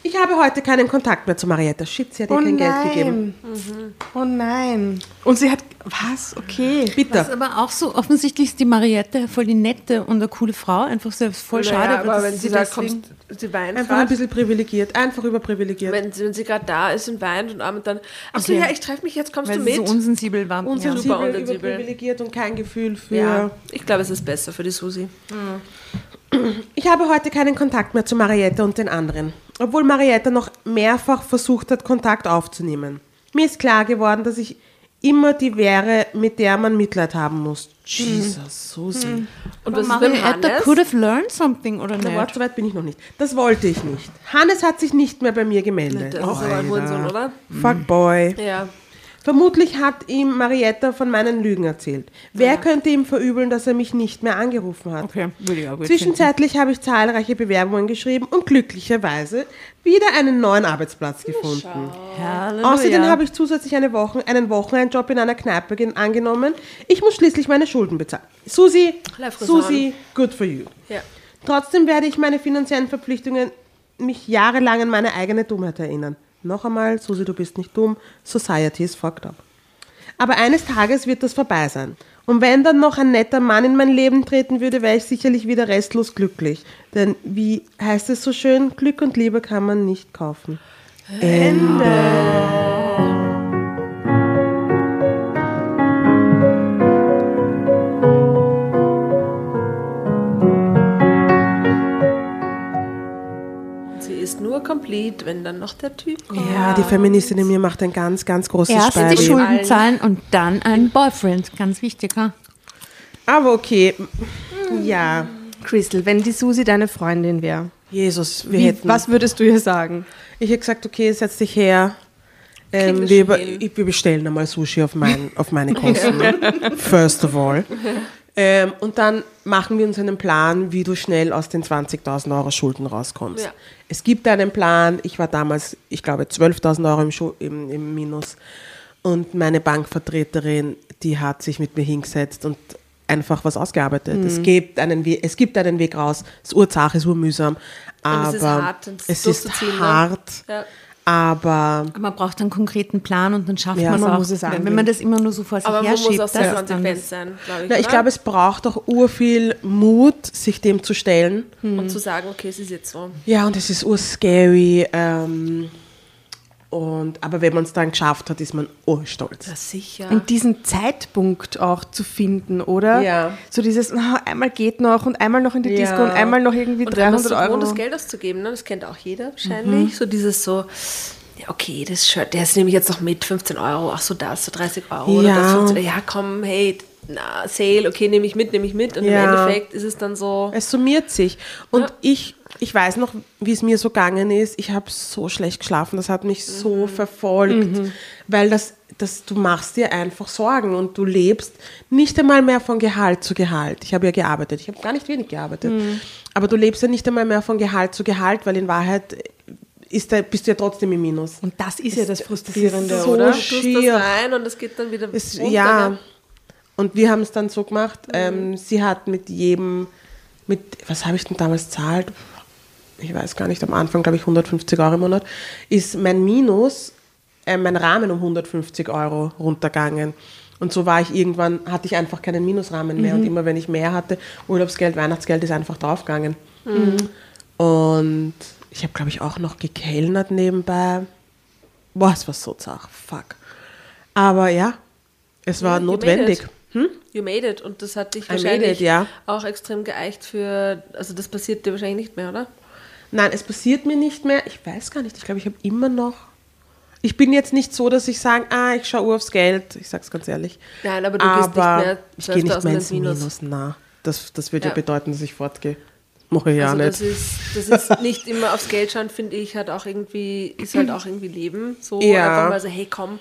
Ich habe heute keinen Kontakt mehr zu Marietta. Shit, sie hat ihr Oh kein Geld gegeben. nein. Oh nein. Und sie hat, was? Okay. Bitte. Was aber auch so, offensichtlich ist die Mariette voll die nette und eine coole Frau. Einfach so voll Naja, schade. aber wenn sie deswegen- kommst, sie weint Einfach ein grad. bisschen privilegiert. Einfach überprivilegiert. Wenn, sie- wenn sie gerade da ist und weint und abends dann, achso, Okay. ja, ich treffe mich jetzt, kommst weil du sie mit? so unsensibel war. Unsensibel, super unsensibel. überprivilegiert und kein Gefühl für... ja, ich glaube, es ist besser für die Susi. Ich habe heute keinen Kontakt mehr zu Marietta und den anderen. Obwohl Marietta noch mehrfach versucht hat, Kontakt aufzunehmen. Mir ist klar geworden, dass ich immer die wäre, mit der man Mitleid haben muss. Jesus, Susi. Und Aber was Marietta could have learned something, oder Na, nicht? warte, so weit bin ich noch nicht. Das wollte ich nicht. Hannes hat sich nicht mehr bei mir gemeldet. Das ist aber ein Hurensohn, oder? Fuckboy. Ja. Vermutlich hat ihm Marietta von meinen Lügen erzählt. Wer könnte ihm verübeln, dass er mich nicht mehr angerufen hat? Okay, würde ich auch gut Zwischenzeitlich habe ich zahlreiche Bewerbungen geschrieben und glücklicherweise wieder einen neuen Arbeitsplatz gefunden. Halleluja. Außerdem habe ich zusätzlich eine Wochen, einen Wochenendjob in einer Kneipe gen- angenommen. Ich muss schließlich meine Schulden bezahlen. Susi. Susi, good for you. Ja. Trotzdem werde ich meine finanziellen Verpflichtungen mich jahrelang an meine eigene Dummheit erinnern. Noch einmal, Susi, du bist nicht dumm. Society is fucked up. Aber eines Tages wird das vorbei sein. Und wenn dann noch ein netter Mann in mein Leben treten würde, wäre ich sicherlich wieder restlos glücklich. Denn wie heißt es so schön, Glück und Liebe kann man nicht kaufen. Sie ist nur complete, wenn dann noch der Typ kommt. Ja, die Feministin in mir macht ein ganz, ganz großes Erst die Speibe. Schulden zahlen und dann ein Boyfriend. Ganz wichtig, ha? Aber okay, ja, Crystal, wenn die Susi deine Freundin wäre, Jesus, wir wie- hätten... was würdest du ihr sagen? Ich hätte gesagt, okay, setz dich her. Ähm, wir wir bestellen einmal Sushi auf, mein, auf meine [laughs] Kosten. First of all. Ähm, und dann machen wir uns einen Plan, wie du schnell aus den 20.000 Euro Schulden rauskommst. Ja. Es gibt einen Plan. Ich war damals, ich glaube, 12.000 Euro im, Schu- im, im Minus. Und meine Bankvertreterin, die hat sich mit mir hingesetzt und einfach was ausgearbeitet. Mhm. Es, gibt einen We es gibt einen Weg raus. Es ist urzach, es ist urmühsam. Aber es ist hart, es ist hart. Ja. Aber Man braucht einen konkreten Plan und dann schafft Ja, man es man auch. muss es wenn, angehen. wenn man das immer nur so vor sich Aber man herschiebt, muss auch sehr konsequent sein, glaube ich. Na, ich glaube, es braucht auch urviel Mut, sich dem zu stellen. Und zu sagen, okay, es ist jetzt so. Ja, und es ist urscary. Ähm, und, aber wenn man es dann geschafft hat, ist man urstolz. Ja, sicher. Und diesen Zeitpunkt auch zu finden, oder? Ja. So dieses, ah, einmal geht noch und einmal noch in die Ja. Disco und einmal noch irgendwie Und einmal 300 so Euro. gewohnt, das Geld auszugeben, ne? das kennt auch jeder wahrscheinlich. So dieses so, ja, okay, das Shirt, das nehme ich jetzt noch mit, 15 Euro, ach so das, so 30 Euro oder Ja. das, 15, ja komm, hey, na, Sale, okay, nehme ich mit, nehme ich mit. Und Ja. im Endeffekt ist es dann so, Es summiert sich. Und Ja. ich, ich weiß noch, wie es mir so gegangen ist. Ich habe so schlecht geschlafen. Das hat mich so verfolgt. Weil das, das, du machst dir einfach Sorgen und du lebst nicht einmal mehr von Gehalt zu Gehalt. Ich habe ja gearbeitet. Ich habe gar nicht wenig gearbeitet. Aber du lebst ja nicht einmal mehr von Gehalt zu Gehalt, weil in Wahrheit ist da, bist du ja trotzdem im Minus. Und das ist ja das Frustrierende, so oder? du tust das schier. rein und es geht dann wieder Es, runter. ja. Und wir haben es dann so gemacht. Ähm, sie hat mit jedem, mit, was habe ich denn damals zahlt? Ich weiß gar nicht, am Anfang glaube ich 150 Euro im Monat, ist mein Minus, äh, mein Rahmen um 150 Euro runtergegangen. Und so war ich irgendwann, hatte ich einfach keinen Minusrahmen mehr. Und immer wenn ich mehr hatte, Urlaubsgeld, Weihnachtsgeld ist einfach draufgegangen. Und ich habe, glaube ich, auch noch gekellnert nebenbei. Boah, es war so zart, fuck. Aber ja, es war you made notwendig. it. You made it. Und das hat dich made wahrscheinlich it, ja. auch extrem geeicht für, also das passiert dir wahrscheinlich nicht mehr, oder? Nein, es passiert mir nicht mehr. Ich weiß gar nicht. Ich glaube, ich habe immer noch. Ich bin jetzt nicht so, dass ich sage, ah, ich schaue aufs Geld. Ich sag's ganz ehrlich. Nein, aber du gehst nicht mehr ich gehe nicht 12.000 mehr ins Minus. Minus. Na, das, das würde ja. Ja. bedeuten, dass ich fortgehe. Mache ich ja also nicht. das ist, das ist nicht immer aufs Geld schauen, finde ich, hat auch irgendwie, ist halt auch irgendwie Leben. So Ja. einfach mal so, hey komm,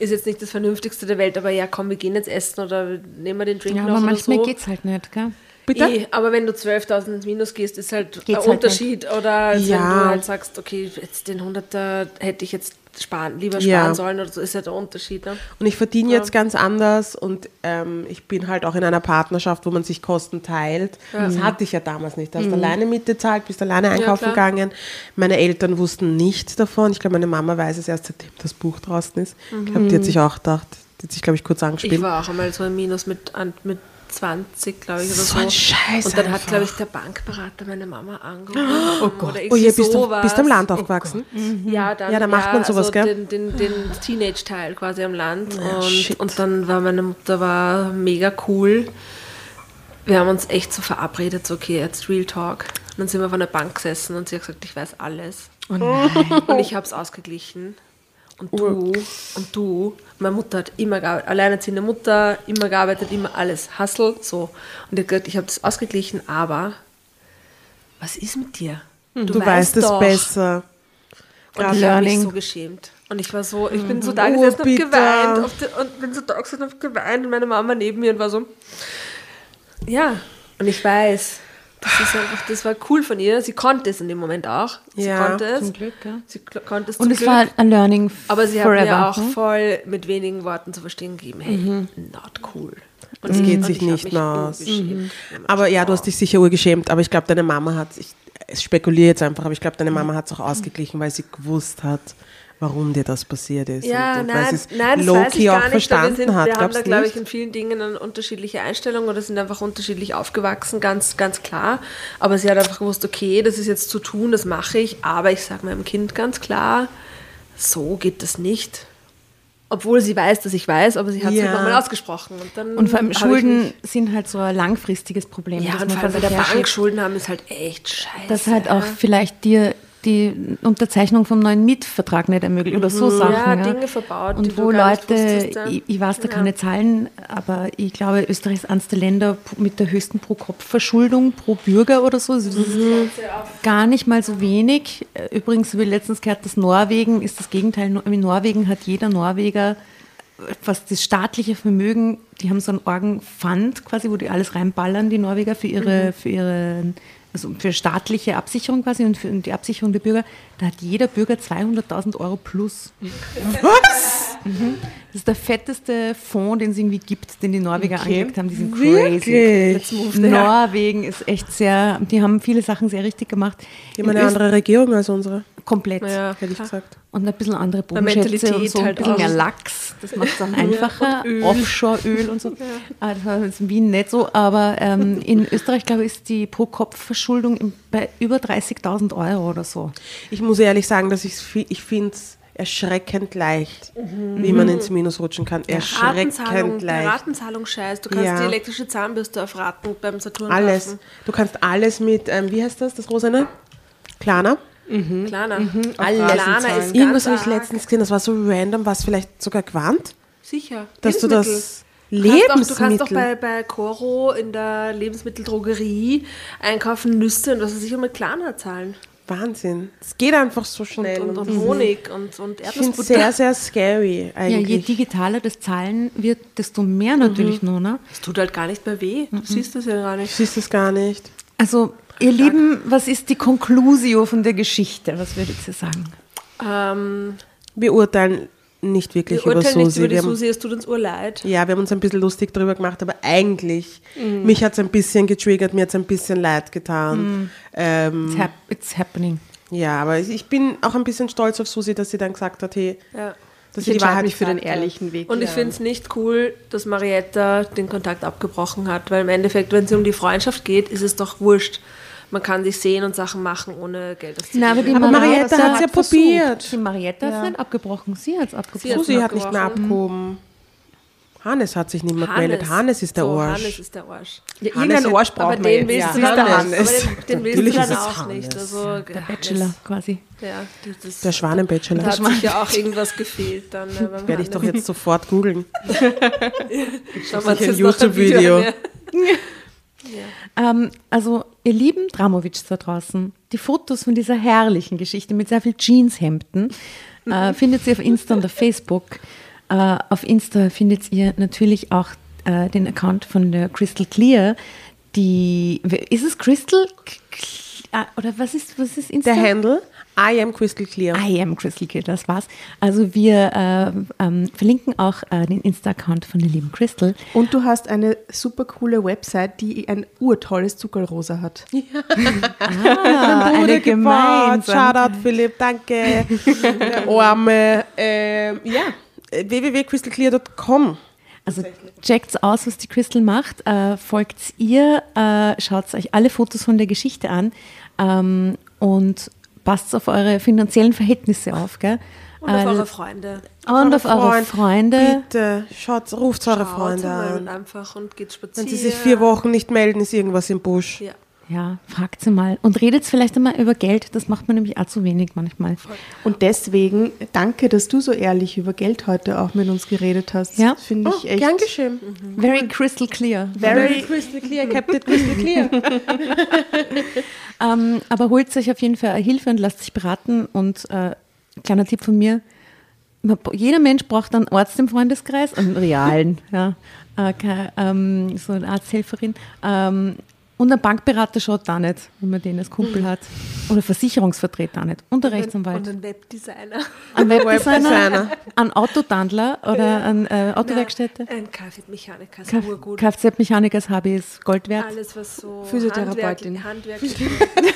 ist jetzt nicht das Vernünftigste der Welt, aber ja komm, wir gehen jetzt essen oder nehmen wir den Drink Ja, noch aber manchmal so. geht's halt nicht, gell? Bitte? Eh, aber wenn du 12.000 ins Minus gehst, ist halt Geht's ein halt Unterschied. Oder als wenn Ja. du halt sagst, okay, jetzt den 100er hätte ich jetzt sparen, lieber sparen Ja. sollen oder so, ist ja der Unterschied. Ne? Und ich verdiene jetzt ganz anders und ähm, ich bin halt auch in einer Partnerschaft, wo man sich Kosten teilt. Das hatte ich ja damals nicht. Du hast alleine Miete zahlt, bist alleine einkaufen gegangen. Meine Eltern wussten nichts davon. Ich glaube, meine Mama weiß es erst, seitdem das Buch draußen ist. Ich glaube, die hat sich auch gedacht, die hat sich, glaube ich, kurz Ich angespielt. war auch einmal so im Minus mit, mit 20, glaube ich, oder So so. ein Scheiß Und dann hat, einfach. glaube ich, der Bankberater meine Mama angerufen. Oh Gott. Oh je, bist du, bist am Land aufgewachsen? Ja, dann, Ja, da macht man sowas, also gell? Den, den, den Teenage-Teil quasi am Land. und, shit. und dann war meine Mutter war mega cool. Wir haben uns echt so verabredet, so okay, jetzt Real Talk. Und dann sind wir von der Bank gesessen und sie hat gesagt, ich weiß alles. und ich habe es ausgeglichen. Und du, und du, meine Mutter hat immer gearbeitet, alleinerziehende Mutter, immer gearbeitet, immer alles, Hustle, so. Und gesagt, ich habe das ausgeglichen, aber was ist mit dir? Du, weißt es doch. besser. Und ich habe mich so geschämt. Und ich war so, ich bin so da Oh, gesessen und bitte. geweint. Und bin so da gesessen und geweint. Und meine Mama neben mir und war so, ja. Und ich weiß, das ist einfach, das war cool von ihr. Sie konnte es in dem Moment auch. Sie Ja, konnte es. zum Glück, ja. Sie konnte es Und zum es Glück. war ein Learning aber sie forever. hat mir auch ne? voll mit wenigen Worten zu verstehen gegeben, hey, not cool. Und Das ich- geht und sich nicht mehr aus. urgeschämt. Aber ja, du hast dich sicher urgeschämt, aber ich glaube, deine Mama hat, ich, ich spekuliere jetzt einfach, aber ich glaube, deine Mama hat es auch ausgeglichen, weil sie gewusst hat, warum dir das passiert ist. Ja, und, und weil nein, es nein, das weiß ich low-key auch gar nicht. verstanden wir sind, hat. wir haben da, glaube ich, in vielen Dingen eine unterschiedliche Einstellung oder sind einfach unterschiedlich aufgewachsen, ganz, ganz klar. Aber sie hat einfach gewusst, okay, das ist jetzt zu tun, das mache ich, aber ich sage meinem Kind ganz klar, so geht das nicht. Obwohl sie weiß, dass ich weiß, aber sie hat es Ja. halt nochmal ausgesprochen. Und, dann Und vor allem Schulden sind halt so ein langfristiges Problem. Ja, und vor allem bei der Bank. Schulden haben ist halt echt scheiße. Das halt auch vielleicht dir die Unterzeichnung vom neuen Mietvertrag nicht ermöglicht oder so Sachen. Ja, Dinge verbaut, Und wo Leute, wusstest, ja. ich, ich weiß da Ja. keine Zahlen, aber ich glaube, Österreich ist eines der Länder mit der höchsten Pro-Kopf-Verschuldung pro Bürger oder so. Also das ist gar nicht mal so wenig. Übrigens habe ich letztens gehört, dass Norwegen ist das Gegenteil. In Norwegen hat jeder Norweger was das staatliche Vermögen, die haben so einen Orgenfund quasi, wo die alles reinballern, die Norweger, für ihre, für ihre, also für staatliche Absicherung quasi und für die Absicherung der Bürger. Da hat jeder Bürger 200.000 Euro plus. Was? Das ist der fetteste Fonds, den es irgendwie gibt, den die Norweger Okay. angelegt haben. Die sind crazy. Norwegen ist echt sehr, die haben viele Sachen sehr richtig gemacht. Die haben In eine Öst- andere Regierung als unsere, Komplett. Ja. hätte ich gesagt. Und ein bisschen andere Bodenschätze und so, ein halt bisschen auch. mehr Lachs. Das macht es dann [laughs] einfacher. Offshore-Öl und so. [laughs] Ah, Das war jetzt in Wien nicht so, aber ähm, in Österreich, glaube ich, ist die Pro-Kopf-Verschuldung bei über 30.000 Euro oder so. Ich muss ehrlich sagen, dass ich's fi- ich finde es erschreckend leicht, wie man ins Minus rutschen kann. Ratenzahlung, Erschreckend leicht. Ratenzahlungsscheiß. Du kannst Ja. die elektrische Zahnbürste auf Raten beim Saturn Alles. kaufen. Du kannst alles mit, ähm, wie heißt das, das Rosane? Klarna. Klarna. Alles. Klarna ist Irgendwas habe ich letztens gesehen, das war so random, was vielleicht sogar Quant, Sicher. dass du Lebensmittel. das Du kannst, auch, du kannst Lebensmittel. auch bei, bei Coro in der Lebensmitteldrogerie einkaufen Nüsse und was weiß ich auch mit Klarna zahlen. Wahnsinn. Es geht einfach so schnell. und, und und Honig und, und ich finde es Erdnussbutter. sehr, sehr scary Ja, je eigentlich. digitaler das Zahlen wird, desto mehr natürlich nur. Ne? Das tut halt gar nicht mehr weh. Du siehst das ja gar du nicht. siehst es gar nicht. Also, ihr Lieben, was ist die Conclusio von der Geschichte? Was würdet ihr sagen? Ähm, Wir urteilen nicht wirklich wir über urteilen nicht Susi. über die Wir haben- Susi, es tut uns urleid. Ja, wir haben uns ein bisschen lustig drüber gemacht, aber eigentlich, Mhm. mich hat es ein bisschen getriggert, mir hat es ein bisschen leid getan. Mhm. Ähm, It's, hap it's happening. ja, aber ich bin auch ein bisschen stolz auf Susi, dass sie dann gesagt hat, hey, Ja. dass Ich sie die Wahrheit mich für den ehrlichen Weg. Und ich finde es nicht cool, dass Marietta den Kontakt abgebrochen hat, weil im Endeffekt, wenn es um die Freundschaft geht, ist es doch wurscht. Man kann sich sehen und Sachen machen, ohne Geld auszugeben. Na, aber die Aber Marietta hat's ja hat versucht. probiert. Die Marietta hat es nicht abgebrochen, sie hat es abgebrochen. Susi hat nicht mehr abgebrochen. abgehoben. Hannes hat sich nicht mehr gemeldet. Hannes ist der so, Arsch. Hannes ist der Arsch. Ja, Hannes irgendein Arsch Aber braucht man den jetzt. willst Ja, du dann Hannes. auch, aber den, den willst du ist dann es auch Hannes. nicht. Also, Der Bachelor quasi. Ja, das, das, Der Schwanenbachelor. da hat sich ja auch irgendwas gefehlt. Dann, äh, beim Werde ich doch jetzt sofort googeln. Schauen wir uns [laughs] sicher ein YouTube-Video. an. [laughs] Ähm, also, ihr lieben Dramovic da draußen, die Fotos von dieser herrlichen Geschichte mit sehr viel Jeanshemden äh, findet ihr auf Insta und auf Facebook. Äh, auf Insta findet ihr natürlich auch äh, den Account von der Crystal Clear. Die, ist es Crystal? Äh, Oder was ist, was ist Insta? Der Handle, I am Crystal Clear. I am Crystal Clear, das war's. Also wir äh, ähm, verlinken auch äh, den Insta-Account von der lieben Crystal. Und du hast eine super coole Website, die ein urtolles Zuckerrosa hat. [laughs] Ah, Bude eine gemeinsame. Shoutout Philipp, danke. [laughs] Arme. Ähm, ja, äh, www.crystalclear.com. Also checkt's aus, was die Crystal macht, äh, folgt ihr, äh, schaut euch alle Fotos von der Geschichte an ähm, und passt auf eure finanziellen Verhältnisse auf, gell? Und auf Äh, eure Freunde. und auf eure Freund. Freunde. Bitte, schaut, ruft eure Freunde an. einfach und geht Wenn spazieren. sie sich vier Wochen nicht melden, ist irgendwas im Busch. Ja. Ja, fragt sie mal. Und redet vielleicht einmal über Geld, das macht man nämlich auch zu wenig manchmal. Und deswegen danke, dass du so ehrlich über Geld heute auch mit uns geredet hast. Ja. Finde Oh, ich echt. gern geschehen. Very crystal clear. Very, crystal clear, kept it crystal clear. [laughs] Ähm, aber holt euch auf jeden Fall Hilfe und lasst sich beraten. Und äh, kleiner Tipp von mir: jeder Mensch braucht einen Arzt im Freundeskreis, einen realen, ja, äh, ähm, so eine Arzthelferin. Ähm, und ein Bankberater schaut da nicht, wenn man den als Kumpel hat. Oder Versicherungsvertreter auch nicht. Und der Rechtsanwalt. Und ein Webdesigner. Ein Webdesigner, ein Autotandler oder ein äh, Autowerkstätte. Ein Kfz-Mechaniker ist Kf- urgut. Kfz-Mechaniker Hobby ist Gold wert. Alles, was so Physiotherapeutin. Handwerk, Handwerk [laughs]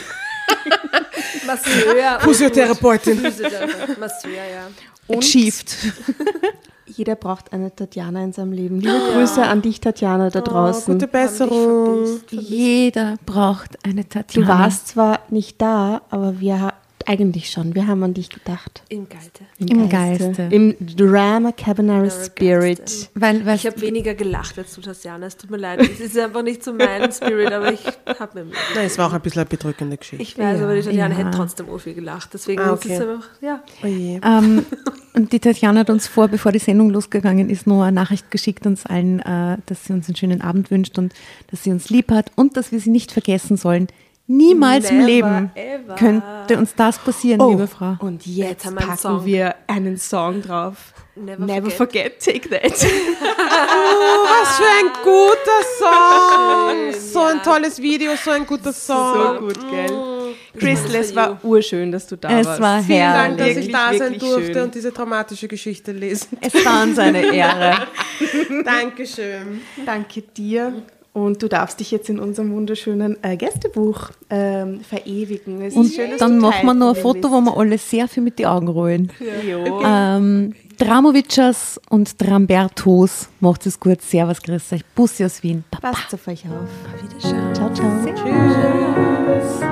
Masseur. Physiotherapeutin. Physiotherapeut, Masseur, ja. Achieved. [laughs] jeder braucht eine Tatjana in seinem Leben. Liebe Grüße an dich, Tatjana, da draußen. Gute Besserung. Jeder braucht eine Tatjana. Du warst zwar nicht da, aber wir, eigentlich schon. Wir haben an dich gedacht. Im Geiste. Im Geiste. Im Drama Geiste. Spirit. Weil, weil Ich habe weniger gelacht als du, Tatjana. Es tut mir leid. Es ist einfach nicht so mein Spirit, aber ich habe mir Mühe. Nein, es war auch ein bisschen eine bedrückende Geschichte. Ich weiß, aber die Tatjana ja. hätte trotzdem so viel gelacht. Deswegen Ah, ist es okay. einfach, ja. Oh je. Ähm, [laughs] und die Tatjana hat uns vor, bevor die Sendung losgegangen ist, noch eine Nachricht geschickt uns allen, äh, dass sie uns einen schönen Abend wünscht und dass sie uns lieb hat und dass wir sie nicht vergessen sollen. Niemals im Never Leben ever. könnte uns das passieren, Oh, liebe Frau. und Jetzt jetzt haben wir einen packen Song. wir einen Song drauf. Never Never forget. forget, take that. [laughs] Oh, was für ein guter Song! so ein tolles Video, so ein guter Song. so gut, gell? Crystal, es war urschön, dass du da Es warst. war Vielen Dank, dass ich da sein durfte schön. und diese traumatische Geschichte lesen. Es war uns eine Ehre. [laughs] Dankeschön. Danke dir. Und du darfst dich jetzt in unserem wunderschönen äh, Gästebuch ähm, verewigen. Es Und ist schön, dass dann du machen wir noch ein Foto, wo wir alle sehr viel mit die Augen rollen. Jo. Ähm, Dramovicers und Drambertos, macht es gut. Servus, grüß euch. Bussi aus Wien. Baba. Passt auf euch auf. Wiederschauen. Ciao, ciao. Und